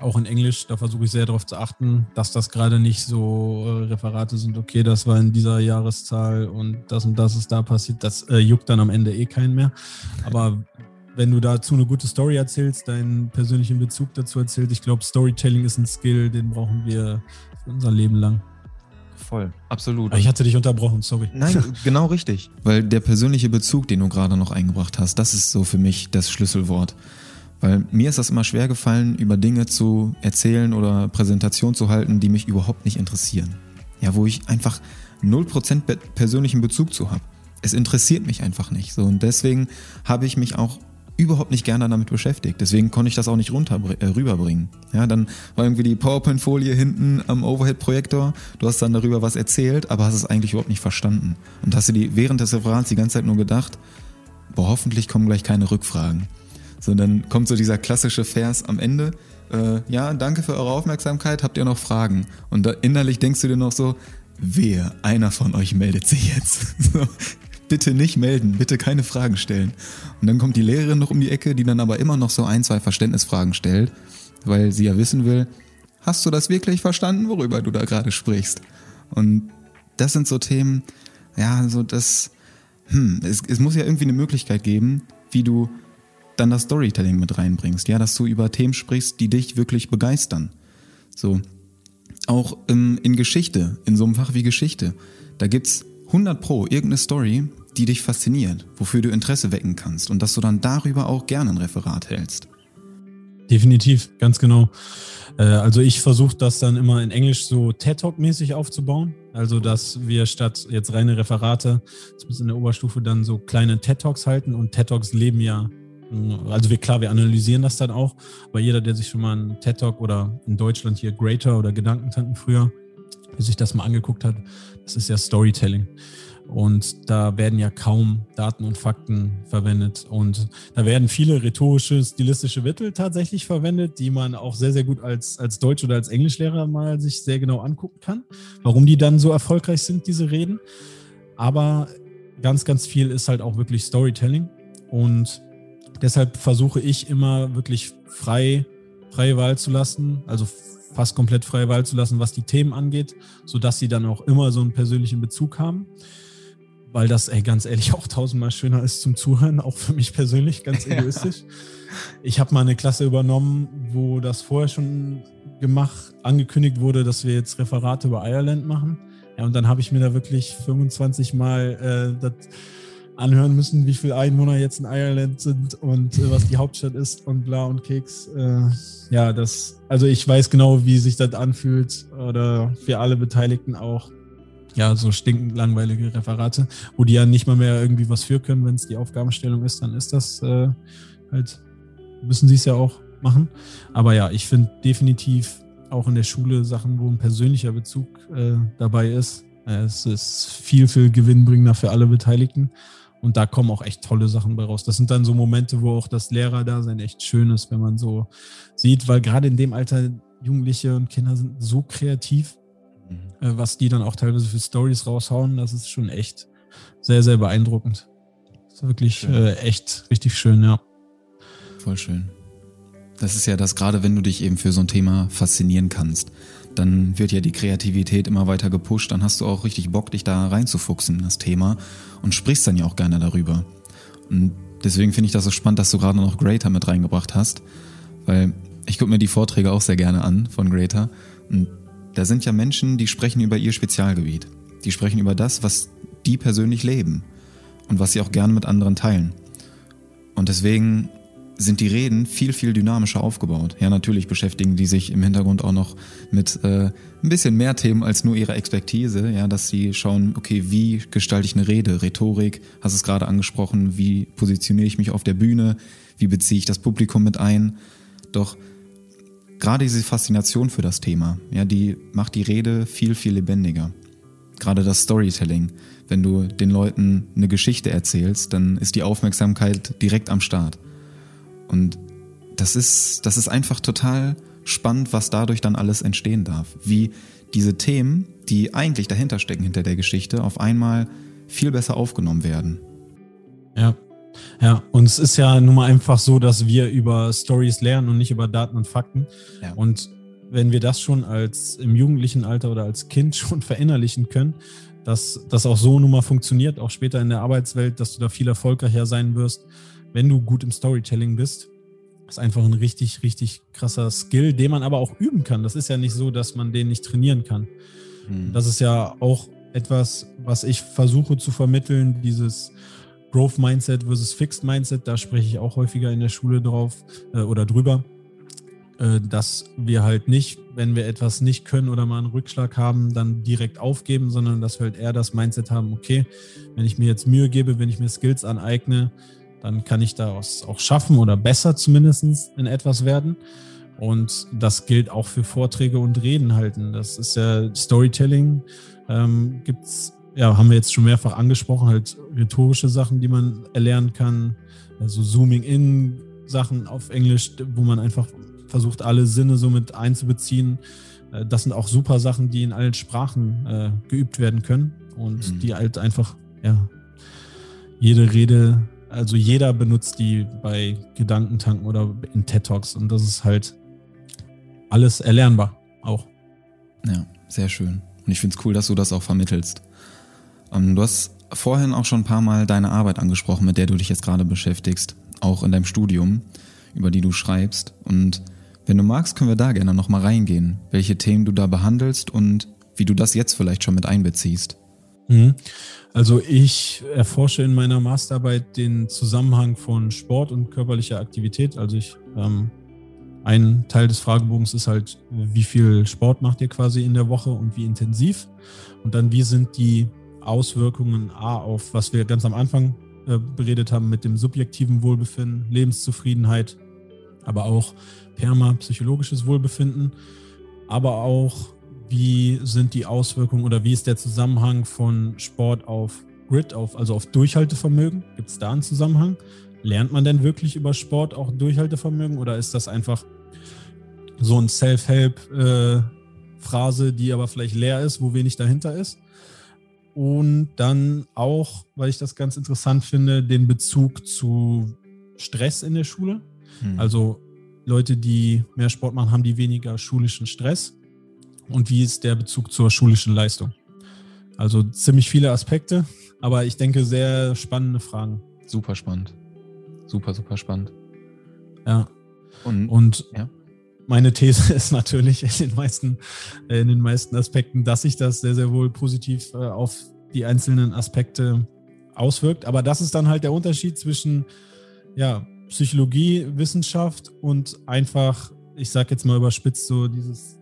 auch in Englisch, da versuche ich sehr darauf zu achten, dass das gerade nicht so äh, Referate sind, okay, das war in dieser Jahreszahl und das und das ist da passiert. Das äh, juckt dann am Ende eh keinen mehr. Aber wenn du dazu eine gute Story erzählst, deinen persönlichen Bezug dazu erzählst, ich glaube, Storytelling ist ein Skill, den brauchen wir für unser Leben lang. Voll, absolut. Aber ich hatte dich unterbrochen, sorry. Nein, genau richtig. Weil der persönliche Bezug, den du gerade noch eingebracht hast, das ist so für mich das Schlüsselwort Weil mir ist das immer schwer gefallen, über Dinge zu erzählen oder Präsentation zu halten, die mich überhaupt nicht interessieren. Ja, wo ich einfach 0% persönlichen Bezug zu habe. Es interessiert mich einfach nicht. So, und deswegen habe ich mich auch überhaupt nicht gerne damit beschäftigt. Deswegen konnte ich das auch nicht runter, äh, rüberbringen. Ja, dann war irgendwie die PowerPoint-Folie hinten am Overhead-Projektor. Du hast dann darüber was erzählt, aber hast es eigentlich überhaupt nicht verstanden. Und hast du die während des Referats die ganze Zeit nur gedacht, boah, hoffentlich kommen gleich keine Rückfragen. So, dann kommt so dieser klassische Vers am Ende. Äh, ja, danke für eure Aufmerksamkeit. Habt ihr noch Fragen? Und da innerlich denkst du dir noch so, wer, einer von euch meldet sich jetzt. So, bitte nicht melden, bitte keine Fragen stellen. Und dann kommt die Lehrerin noch um die Ecke, die dann aber immer noch so ein, zwei Verständnisfragen stellt, weil sie ja wissen will, hast du das wirklich verstanden, worüber du da gerade sprichst? Und das sind so Themen, ja, so das, hm, es, es muss ja irgendwie eine Möglichkeit geben, wie du dann das Storytelling mit reinbringst, ja, dass du über Themen sprichst, die dich wirklich begeistern. So, auch ähm, in Geschichte, in so einem Fach wie Geschichte, da gibt's 100 pro irgendeine Story, die dich fasziniert, wofür du Interesse wecken kannst und dass du dann darüber auch gerne ein Referat hältst. Definitiv, ganz genau. Äh, also ich versuche das dann immer in Englisch so TED Talk-mäßig aufzubauen. Also dass wir statt jetzt reine Referate, zumindest in der Oberstufe, dann so kleine TED Talks halten und TED Talks leben ja also wir, klar, wir analysieren das dann auch, aber jeder, der sich schon mal einen TED Talk oder in Deutschland hier Greater oder Gedankentanken früher, der sich das mal angeguckt hat, das ist ja Storytelling. Und da werden ja kaum Daten und Fakten verwendet. Und da werden viele rhetorische, stilistische Mittel tatsächlich verwendet, die man auch sehr, sehr gut als, als Deutsch- oder als Englischlehrer mal sich sehr genau angucken kann, warum die dann so erfolgreich sind, diese Reden. Aber ganz, ganz viel ist halt auch wirklich Storytelling. Und Deshalb versuche ich immer wirklich frei, freie Wahl zu lassen, also fast komplett freie Wahl zu lassen, was die Themen angeht, sodass sie dann auch immer so einen persönlichen Bezug haben. Weil das, ey, ganz ehrlich, auch tausendmal schöner ist zum Zuhören, auch für mich persönlich, ganz egoistisch. Ich habe mal eine Klasse übernommen, wo das vorher schon gemacht, angekündigt wurde, dass wir jetzt Referate über Ireland machen. Ja, und dann habe ich mir da wirklich 25 Mal äh, das anhören müssen, wie viele Einwohner jetzt in Ireland sind und äh, was die Hauptstadt ist und bla und Keks. Äh, ja, das, also ich weiß genau, wie sich das anfühlt oder für alle Beteiligten auch. Ja, so stinkend langweilige Referate, wo die ja nicht mal mehr irgendwie was für können, wenn es die Aufgabenstellung ist, dann ist das äh, halt, müssen sie es ja auch machen. Aber ja, ich finde definitiv auch in der Schule Sachen, wo ein persönlicher Bezug äh, dabei ist. Es ist viel, viel gewinnbringender für alle Beteiligten. Und da kommen auch echt tolle Sachen bei raus. Das sind dann so Momente, wo auch das Lehrerdasein echt schön ist, wenn man so sieht, weil gerade in dem Alter Jugendliche und Kinder sind so kreativ, mhm. Äh, was die dann auch teilweise für Stories raushauen. Das ist schon echt sehr, sehr beeindruckend. Das ist wirklich äh, echt richtig schön, ja. Voll schön. Das ist ja das, gerade wenn du dich eben für so ein Thema faszinieren kannst dann wird ja die Kreativität immer weiter gepusht, dann hast du auch richtig Bock, dich da reinzufuchsen in das Thema und sprichst dann ja auch gerne darüber. Und deswegen finde ich das so spannend, dass du gerade noch Greater mit reingebracht hast, weil ich gucke mir die Vorträge auch sehr gerne an von Greater und da sind ja Menschen, die sprechen über ihr Spezialgebiet. Die sprechen über das, was die persönlich leben und was sie auch gerne mit anderen teilen. Und deswegen sind die Reden viel, viel dynamischer aufgebaut. Ja, natürlich beschäftigen die sich im Hintergrund auch noch mit äh, ein bisschen mehr Themen als nur ihre Expertise. Ja, dass sie schauen, okay, wie gestalte ich eine Rede? Rhetorik, hast es gerade angesprochen, wie positioniere ich mich auf der Bühne? Wie beziehe ich das Publikum mit ein? Doch gerade diese Faszination für das Thema, ja, die macht die Rede viel, viel lebendiger. Gerade das Storytelling. Wenn du den Leuten eine Geschichte erzählst, dann ist die Aufmerksamkeit direkt am Start. Und das ist, das ist einfach total spannend, was dadurch dann alles entstehen darf. Wie diese Themen, die eigentlich dahinter stecken, hinter der Geschichte, auf einmal viel besser aufgenommen werden. Ja. Ja, und es ist ja nun mal einfach so, dass wir über Stories lernen und nicht über Daten und Fakten. Ja. Und wenn wir das schon als im jugendlichen Alter oder als Kind schon verinnerlichen können, dass das auch so nun mal funktioniert, auch später in der Arbeitswelt, dass du da viel erfolgreicher sein wirst, wenn du gut im Storytelling bist. Das ist einfach ein richtig, richtig krasser Skill, den man aber auch üben kann. Das ist ja nicht so, dass man den nicht trainieren kann. Mhm. Das ist ja auch etwas, was ich versuche zu vermitteln, dieses Growth Mindset versus Fixed Mindset, da spreche ich auch häufiger in der Schule drauf äh, oder drüber, äh, dass wir halt nicht, wenn wir etwas nicht können oder mal einen Rückschlag haben, dann direkt aufgeben, sondern dass wir halt eher das Mindset haben, okay, wenn ich mir jetzt Mühe gebe, wenn ich mir Skills aneigne, dann kann ich daraus auch schaffen oder besser zumindest in etwas werden. Und das gilt auch für Vorträge und Reden halten. Das ist ja Storytelling. Ähm, gibt's, ja, haben wir jetzt schon mehrfach angesprochen, halt rhetorische Sachen, die man erlernen kann. Also Zooming in Sachen auf Englisch, wo man einfach versucht, alle Sinne so mit einzubeziehen. Äh, das sind auch super Sachen, die in allen Sprachen äh, geübt werden können und mhm. die halt einfach, ja, jede Rede, also jeder benutzt die bei Gedankentanken oder in TED Talks und das ist halt alles erlernbar auch. Ja, sehr schön. Und ich finde es cool, dass du das auch vermittelst. Ähm, du hast vorhin auch schon ein paar Mal deine Arbeit angesprochen, mit der du dich jetzt gerade beschäftigst, auch in deinem Studium, über die du schreibst. Und wenn du magst, können wir da gerne nochmal reingehen, welche Themen du da behandelst und wie du das jetzt vielleicht schon mit einbeziehst. Mhm. Also ich erforsche in meiner Masterarbeit den Zusammenhang von Sport und körperlicher Aktivität. Also ich ähm, ein Teil des Fragebogens ist halt, wie viel Sport macht ihr quasi in der Woche und wie intensiv? Und dann, wie sind die Auswirkungen A auf, was wir ganz am Anfang äh, beredet haben, mit dem subjektiven Wohlbefinden, Lebenszufriedenheit, aber auch perma-psychologisches Wohlbefinden, aber auch, wie sind die Auswirkungen oder wie ist der Zusammenhang von Sport auf Grid, auf, also auf Durchhaltevermögen? Gibt es da einen Zusammenhang? Lernt man denn wirklich über Sport auch Durchhaltevermögen oder ist das einfach so ein Self-Help-Phrase, äh, die aber vielleicht leer ist, wo wenig dahinter ist? Und dann auch, weil ich das ganz interessant finde, den Bezug zu Stress in der Schule. Hm. Also Leute, die mehr Sport machen, haben die weniger schulischen Stress. Und wie ist der Bezug zur schulischen Leistung? Also ziemlich viele Aspekte, aber ich denke sehr spannende Fragen. Super spannend. Super, super spannend. Ja. Und, und ja. meine These ist natürlich in den, meisten, in den meisten Aspekten, dass sich das sehr, sehr wohl positiv äh, auf die einzelnen Aspekte auswirkt. Aber das ist dann halt der Unterschied zwischen ja, Psychologie, Wissenschaft und einfach, ich sag jetzt mal überspitzt, so dieses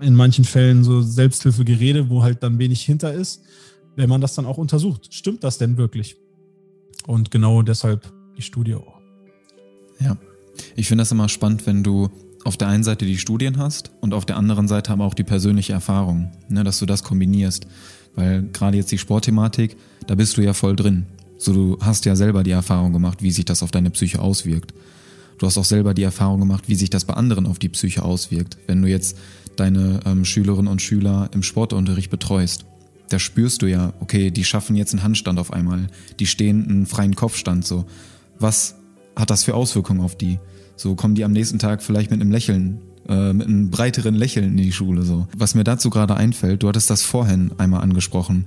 in manchen Fällen so Selbsthilfegerede, wo halt dann wenig hinter ist, wenn man das dann auch untersucht. Stimmt das denn wirklich? Und genau deshalb die Studie auch. Ja, ich finde das immer spannend, wenn du auf der einen Seite die Studien hast und auf der anderen Seite aber auch die persönliche Erfahrung, ne, dass du das kombinierst. Weil gerade jetzt die Sportthematik, da bist du ja voll drin. So, du hast ja selber die Erfahrung gemacht, wie sich das auf deine Psyche auswirkt. Du hast auch selber die Erfahrung gemacht, wie sich das bei anderen auf die Psyche auswirkt. Wenn du jetzt deine ähm, Schülerinnen und Schüler im Sportunterricht betreust, da spürst du ja, okay, die schaffen jetzt einen Handstand auf einmal, die stehen einen freien Kopfstand so was hat das für Auswirkungen auf die? So kommen die am nächsten Tag vielleicht mit einem Lächeln, äh, mit einem breiteren Lächeln in die Schule. So. Was mir dazu gerade einfällt, du hattest das vorhin einmal angesprochen,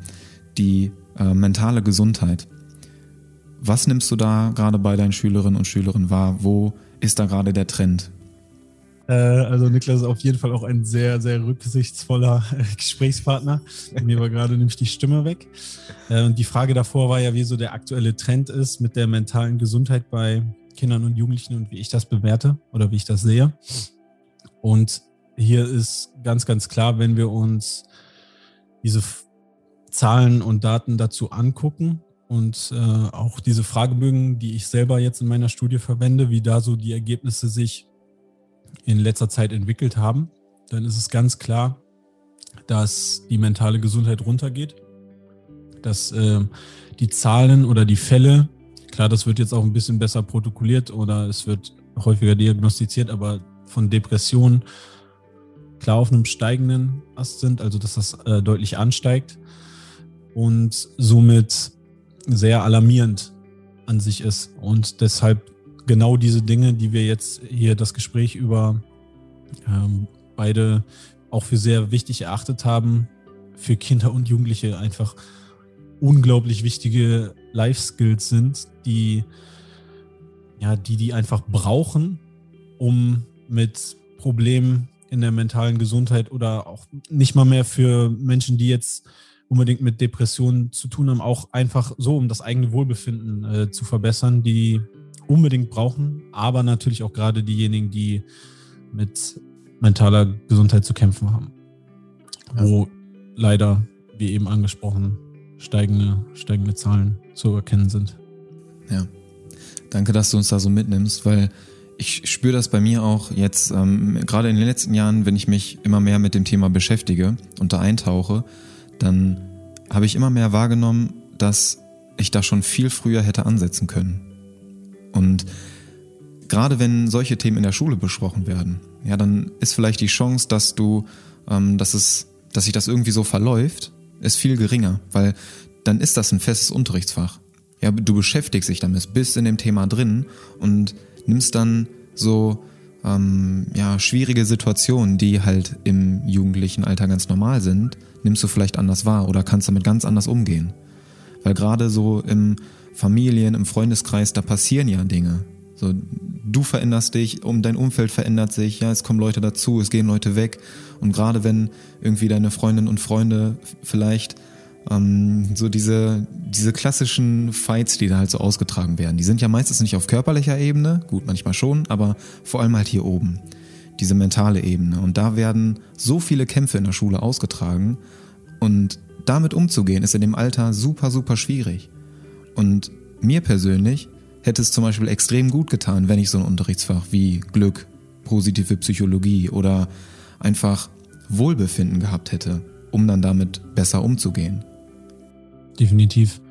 die äh, mentale Gesundheit. Was nimmst du da gerade bei deinen Schülerinnen und Schülern wahr? Wo ist da gerade der Trend? Äh, also Niklas ist auf jeden Fall auch ein sehr, sehr rücksichtsvoller Gesprächspartner. Mir war gerade nämlich die Stimme weg. Äh, und die Frage davor war ja, wie so der aktuelle Trend ist mit der mentalen Gesundheit bei Kindern und Jugendlichen und wie ich das bewerte oder wie ich das sehe. Und hier ist ganz, ganz klar, wenn wir uns diese Zahlen und Daten dazu angucken und äh, auch diese Fragebögen, die ich selber jetzt in meiner Studie verwende, wie da so die Ergebnisse sich in letzter Zeit entwickelt haben, dann ist es ganz klar, dass die mentale Gesundheit runtergeht, dass äh, die Zahlen oder die Fälle, klar, das wird jetzt auch ein bisschen besser protokolliert oder es wird häufiger diagnostiziert, aber von Depressionen klar auf einem steigenden Ast sind, also dass das äh, deutlich ansteigt. Und somit sehr alarmierend an sich ist. Und deshalb genau diese Dinge, die wir jetzt hier das Gespräch über ähm, beide auch für sehr wichtig erachtet haben, für Kinder und Jugendliche einfach unglaublich wichtige Life Skills sind, die ja, die die einfach brauchen, um mit Problemen in der mentalen Gesundheit oder auch nicht mal mehr für Menschen, die jetzt unbedingt mit Depressionen zu tun haben, auch einfach so, um das eigene Wohlbefinden äh, zu verbessern, die unbedingt brauchen, aber natürlich auch gerade diejenigen, die mit mentaler Gesundheit zu kämpfen haben. Wo leider, wie eben angesprochen, steigende, steigende Zahlen zu erkennen sind. Ja. Danke, dass du uns da so mitnimmst, weil ich spüre das bei mir auch jetzt, ähm, gerade in den letzten Jahren, wenn ich mich immer mehr mit dem Thema beschäftige und da eintauche, dann habe ich immer mehr wahrgenommen, dass ich da schon viel früher hätte ansetzen können. Und gerade wenn solche Themen in der Schule besprochen werden, ja, dann ist vielleicht die Chance, dass du, ähm, dass es, dass sich das irgendwie so verläuft, ist viel geringer, weil dann ist das ein festes Unterrichtsfach. Ja, du beschäftigst dich damit, bist in dem Thema drin und nimmst dann so ähm, ja, schwierige Situationen, die halt im jugendlichen Alter ganz normal sind, nimmst du vielleicht anders wahr oder kannst damit ganz anders umgehen. Weil gerade so im Familien, im Freundeskreis, da passieren ja Dinge. So, du veränderst dich, um dein Umfeld verändert sich, ja, es kommen Leute dazu, es gehen Leute weg. Und gerade wenn irgendwie deine Freundinnen und Freunde vielleicht ähm, so diese, diese klassischen Fights, die da halt so ausgetragen werden, die sind ja meistens nicht auf körperlicher Ebene, gut, manchmal schon, aber vor allem halt hier oben. Diese mentale Ebene. Und da werden so viele Kämpfe in der Schule ausgetragen. Und damit umzugehen, ist in dem Alter super, super schwierig. Und mir persönlich hätte es zum Beispiel extrem gut getan, wenn ich so ein Unterrichtsfach wie Glück, positive Psychologie oder einfach Wohlbefinden gehabt hätte, um dann damit besser umzugehen definitiv.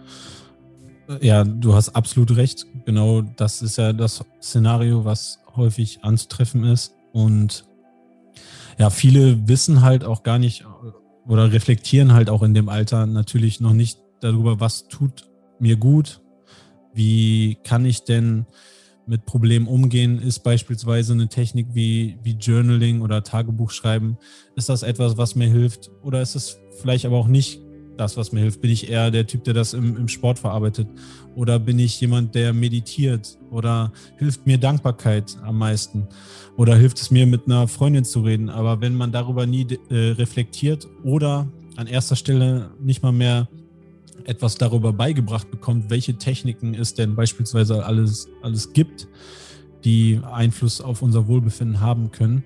Ja, du hast absolut recht. Genau das ist ja das Szenario, was häufig anzutreffen ist. Und ja, viele wissen halt auch gar nicht oder reflektieren halt auch in dem Alter natürlich noch nicht darüber, was tut mir gut, wie kann ich denn mit Problemen umgehen, ist beispielsweise eine Technik wie, wie Journaling oder Tagebuch schreiben. Ist das etwas, was mir hilft? Oder ist es vielleicht aber auch nicht das, was mir hilft? Bin ich eher der Typ, der das im, im Sport verarbeitet? Oder bin ich jemand, der meditiert? Oder hilft mir Dankbarkeit am meisten? Oder hilft es mir, mit einer Freundin zu reden? Aber wenn man darüber nie äh, reflektiert oder an erster Stelle nicht mal mehr etwas darüber beigebracht bekommt, welche Techniken es denn beispielsweise alles, alles gibt, die Einfluss auf unser Wohlbefinden haben können,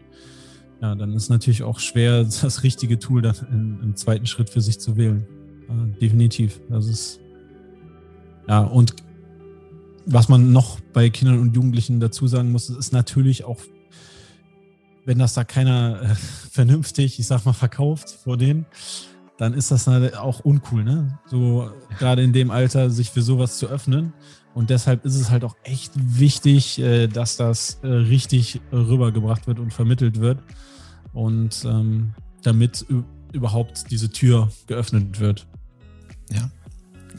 ja, dann ist natürlich auch schwer, das richtige Tool dann im, im zweiten Schritt für sich zu wählen definitiv. Das ist ja und was man noch bei Kindern und Jugendlichen dazu sagen muss, ist natürlich auch, wenn das da keiner äh, vernünftig, ich sag mal, verkauft vor denen, dann ist das auch uncool, ne? So gerade in dem Alter sich für sowas zu öffnen. Und deshalb ist es halt auch echt wichtig, äh, dass das äh, richtig rübergebracht wird und vermittelt wird. Und ähm, damit überhaupt diese Tür geöffnet wird. Ja.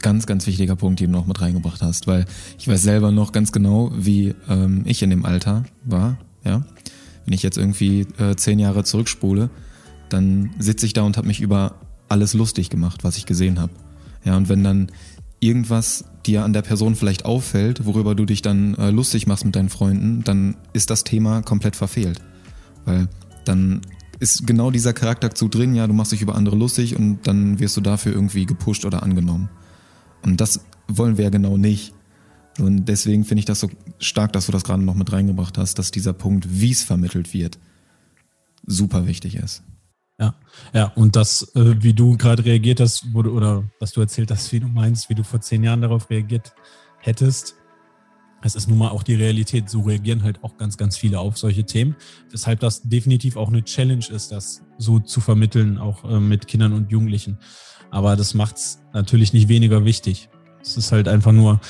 Ganz, ganz wichtiger Punkt, den du noch mit reingebracht hast, weil ich weiß selber noch ganz genau, wie ähm, ich in dem Alter war, ja. Wenn ich jetzt irgendwie äh, zehn Jahre zurückspule, dann sitze ich da und habe mich über alles lustig gemacht, was ich gesehen habe. Ja, und wenn dann irgendwas dir an der Person vielleicht auffällt, worüber du dich dann äh, lustig machst mit deinen Freunden, dann ist das Thema komplett verfehlt. Weil dann ist genau dieser Charakterzug drin, ja, du machst dich über andere lustig und dann wirst du dafür irgendwie gepusht oder angenommen. Und das wollen wir ja genau nicht. Und deswegen finde ich das so stark, dass du das gerade noch mit reingebracht hast, dass dieser Punkt, wie es vermittelt wird, super wichtig ist. Ja, ja, und das, äh, wie du gerade reagiert hast, wurde, oder was du erzählt hast, wie du meinst, wie du vor zehn Jahren darauf reagiert hättest, es ist nun mal auch die Realität. So reagieren halt auch ganz, ganz viele auf solche Themen. Weshalb das definitiv auch eine Challenge ist, das so zu vermitteln, auch äh, mit Kindern und Jugendlichen. Aber das macht es natürlich nicht weniger wichtig. Es ist halt einfach nur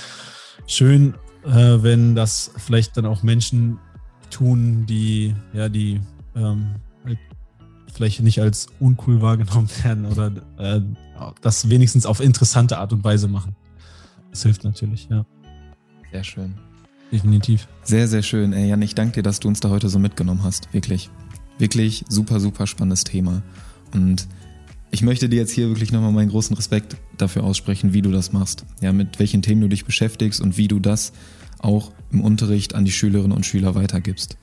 schön, äh, wenn das vielleicht dann auch Menschen tun, die, ja, die ähm, halt vielleicht nicht als uncool wahrgenommen werden oder äh, das wenigstens auf interessante Art und Weise machen. Das hilft natürlich, ja. Sehr schön. Definitiv. Sehr, sehr schön. Ey, Jan, ich danke dir, dass du uns da heute so mitgenommen hast. Wirklich. Wirklich super, super spannendes Thema. Und ich möchte dir jetzt hier wirklich nochmal meinen großen Respekt dafür aussprechen, wie du das machst. Ja, mit welchen Themen du dich beschäftigst und wie du das auch im Unterricht an die Schülerinnen und Schüler weitergibst.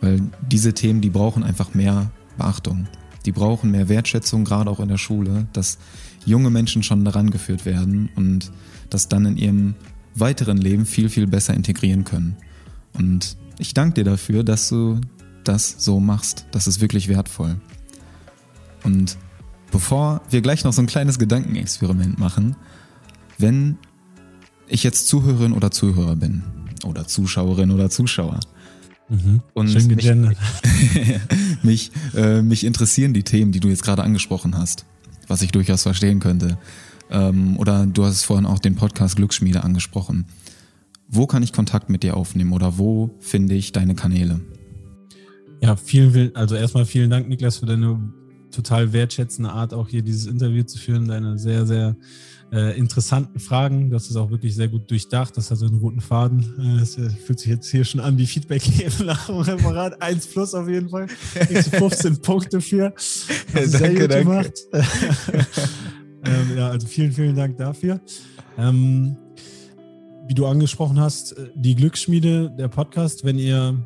Weil diese Themen, die brauchen einfach mehr Beachtung. Die brauchen mehr Wertschätzung, gerade auch in der Schule, dass junge Menschen schon daran geführt werden und das dann in ihrem weiteren Leben viel, viel besser integrieren können. Und ich danke dir dafür, dass du das so machst. Das ist wirklich wertvoll. Und bevor wir gleich noch so ein kleines Gedankenexperiment machen, wenn ich jetzt Zuhörerin oder Zuhörer bin oder Zuschauerin oder Zuschauer Mhm. und Schön mich, mich, äh, mich interessieren die Themen, die du jetzt gerade angesprochen hast, was ich durchaus verstehen könnte. Ähm, oder du hast vorhin auch den Podcast Glücksschmiede angesprochen. Wo kann ich Kontakt mit dir aufnehmen oder wo finde ich deine Kanäle? Ja, vielen, also erstmal vielen Dank, Niklas, für deine total wertschätzende Art, auch hier dieses Interview zu führen. Deine sehr, sehr äh, interessanten Fragen. Das ist auch wirklich sehr gut durchdacht. Das hat so einen roten Faden. Äh, Es äh, fühlt sich jetzt hier schon an wie Feedback geben nach dem Referat. 1 plus auf jeden Fall. Kriegst du 15 Punkte für. Danke, gut danke. ähm, ja, also vielen, vielen Dank dafür. Ähm, wie du angesprochen hast, äh, die Glücksschmiede, der Podcast, wenn ihr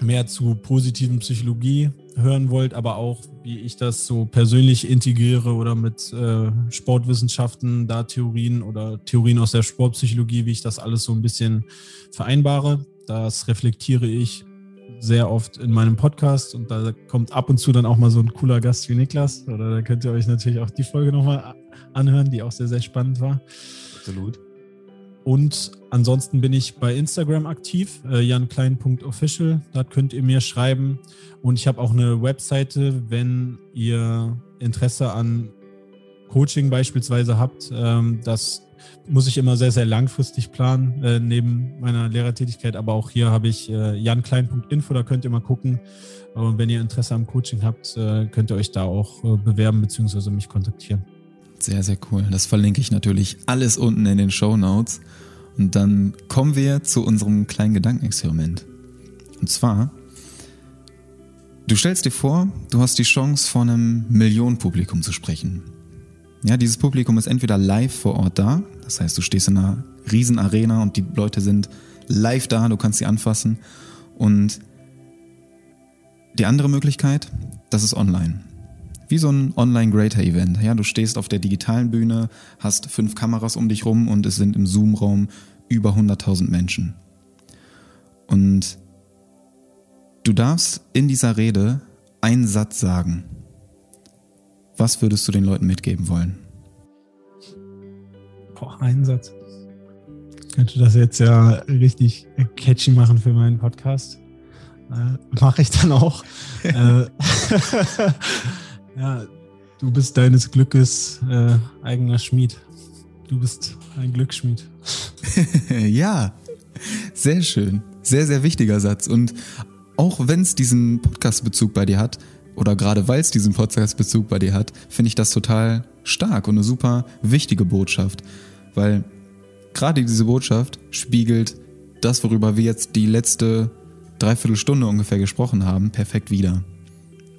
mehr zu positiven Psychologie hören wollt, aber auch, wie ich das so persönlich integriere oder mit äh, Sportwissenschaften, da Theorien oder Theorien aus der Sportpsychologie, wie ich das alles so ein bisschen vereinbare. Das reflektiere ich sehr oft in meinem Podcast und da kommt ab und zu dann auch mal so ein cooler Gast wie Niklas. Oder da könnt ihr euch natürlich auch die Folge nochmal anhören, die auch sehr, sehr spannend war. Absolut. Und ansonsten bin ich bei Instagram aktiv, äh, janklein.official. Da könnt ihr mir schreiben. Und ich habe auch eine Webseite, wenn ihr Interesse an Coaching beispielsweise habt. Ähm, das muss ich immer sehr, sehr langfristig planen, äh, neben meiner Lehrertätigkeit. Aber auch hier habe ich äh, janklein.info, da könnt ihr mal gucken. Und wenn ihr Interesse am Coaching habt, äh, könnt ihr euch da auch äh, bewerben bzw. mich kontaktieren. Sehr, sehr cool. Das verlinke ich natürlich alles unten in den Show Notes. Und dann kommen wir zu unserem kleinen Gedankenexperiment. Und zwar, du stellst dir vor, du hast die Chance, vor einem Millionenpublikum zu sprechen. Ja, dieses Publikum ist entweder live vor Ort da, das heißt, du stehst in einer riesen Arena und die Leute sind live da, du kannst sie anfassen. Und die andere Möglichkeit, das ist online wie so ein Online-Greater-Event. Ja, du stehst auf der digitalen Bühne, hast fünf Kameras um dich rum und es sind im Zoom-Raum über 100.000 Menschen. Und du darfst in dieser Rede einen Satz sagen. Was würdest du den Leuten mitgeben wollen? Boah, Einsatz. Könnte das jetzt ja richtig catchy machen für meinen Podcast. Äh, Mache ich dann auch. äh, ja, du bist deines Glückes äh, eigener Schmied. Du bist ein Glücksschmied. ja, sehr schön. Sehr, sehr wichtiger Satz. Und auch wenn es diesen Podcast-Bezug bei dir hat, oder gerade weil es diesen Podcast-Bezug bei dir hat, finde ich das total stark und eine super wichtige Botschaft. Weil gerade diese Botschaft spiegelt das, worüber wir jetzt die letzte Dreiviertelstunde ungefähr gesprochen haben, perfekt wider.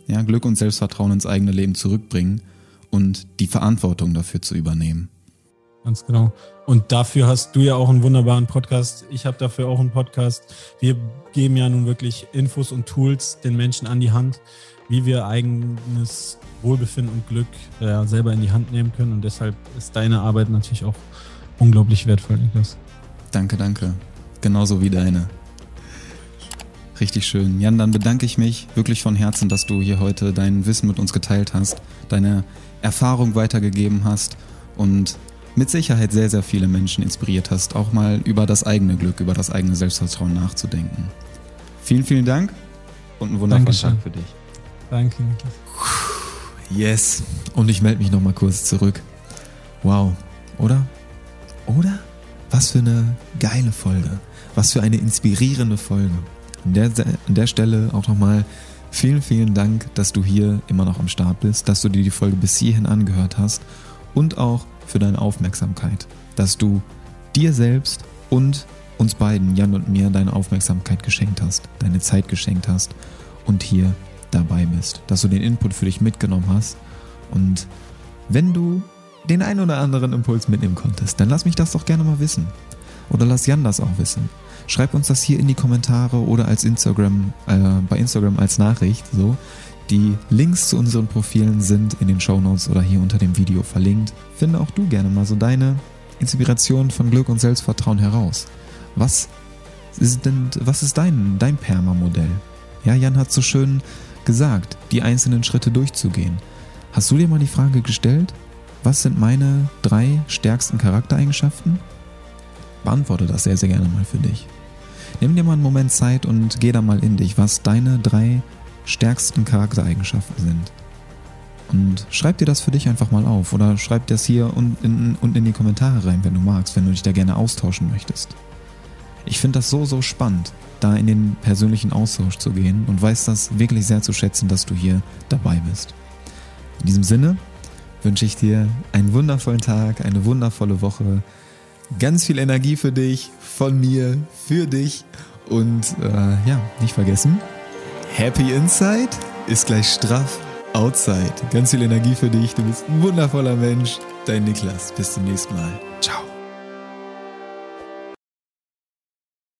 Ja, Glück und Selbstvertrauen ins eigene Leben zurückbringen und die Verantwortung dafür zu übernehmen. Ganz genau. Und dafür hast du ja auch einen wunderbaren Podcast. Ich habe dafür auch einen Podcast. Wir geben ja nun wirklich Infos und Tools den Menschen an die Hand, wie wir eigenes Wohlbefinden und Glück äh, selber in die Hand nehmen können. Und deshalb ist deine Arbeit natürlich auch unglaublich wertvoll, Niklas. Danke, danke. Genauso wie deine. Richtig schön. Jan, dann bedanke ich mich wirklich von Herzen, dass du hier heute dein Wissen mit uns geteilt hast, deine Erfahrung weitergegeben hast und mit Sicherheit sehr, sehr viele Menschen inspiriert hast, auch mal über das eigene Glück, über das eigene Selbstvertrauen nachzudenken. Vielen, vielen Dank und einen wundervollen Dankeschön. Tag für dich. Danke, Niklas. Yes. Und ich melde mich nochmal kurz zurück. Wow. Oder? Oder? Was für eine geile Folge. Was für eine inspirierende Folge. An der, an der Stelle auch nochmal vielen, vielen Dank, dass du hier immer noch am Start bist, dass du dir die Folge bis hierhin angehört hast und auch für deine Aufmerksamkeit, dass du dir selbst und uns beiden, Jan und mir, deine Aufmerksamkeit geschenkt hast, deine Zeit geschenkt hast und hier dabei bist, dass du den Input für dich mitgenommen hast und wenn du den einen oder anderen Impuls mitnehmen konntest, dann lass mich das doch gerne mal wissen. Oder lass Jan das auch wissen. Schreib uns das hier in die Kommentare oder als Instagram, äh, bei Instagram als Nachricht. So. Die Links zu unseren Profilen sind in den Shownotes oder hier unter dem Video verlinkt. Finde auch du gerne mal so deine Inspiration von Glück und Selbstvertrauen heraus. Was ist denn, was ist dein, dein Perma-Modell? Ja, Jan hat so schön gesagt, die einzelnen Schritte durchzugehen. Hast du dir mal die Frage gestellt, was sind meine drei stärksten Charaktereigenschaften? Beantworte das sehr, sehr gerne mal für dich. Nimm dir mal einen Moment Zeit und geh da mal in dich, was deine drei stärksten Charaktereigenschaften sind. Und schreib dir das für dich einfach mal auf oder schreib das hier unten in, und in die Kommentare rein, wenn du magst, wenn du dich da gerne austauschen möchtest. Ich finde das so, so spannend, da in den persönlichen Austausch zu gehen und weiß das wirklich sehr zu schätzen, dass du hier dabei bist. In diesem Sinne wünsche ich dir einen wundervollen Tag, eine wundervolle Woche, ganz viel Energie für dich, von mir, für dich und äh, ja, nicht vergessen, Happy Inside ist gleich straff Outside. Ganz viel Energie für dich, du bist ein wundervoller Mensch. Dein Niklas, bis zum nächsten Mal. Ciao.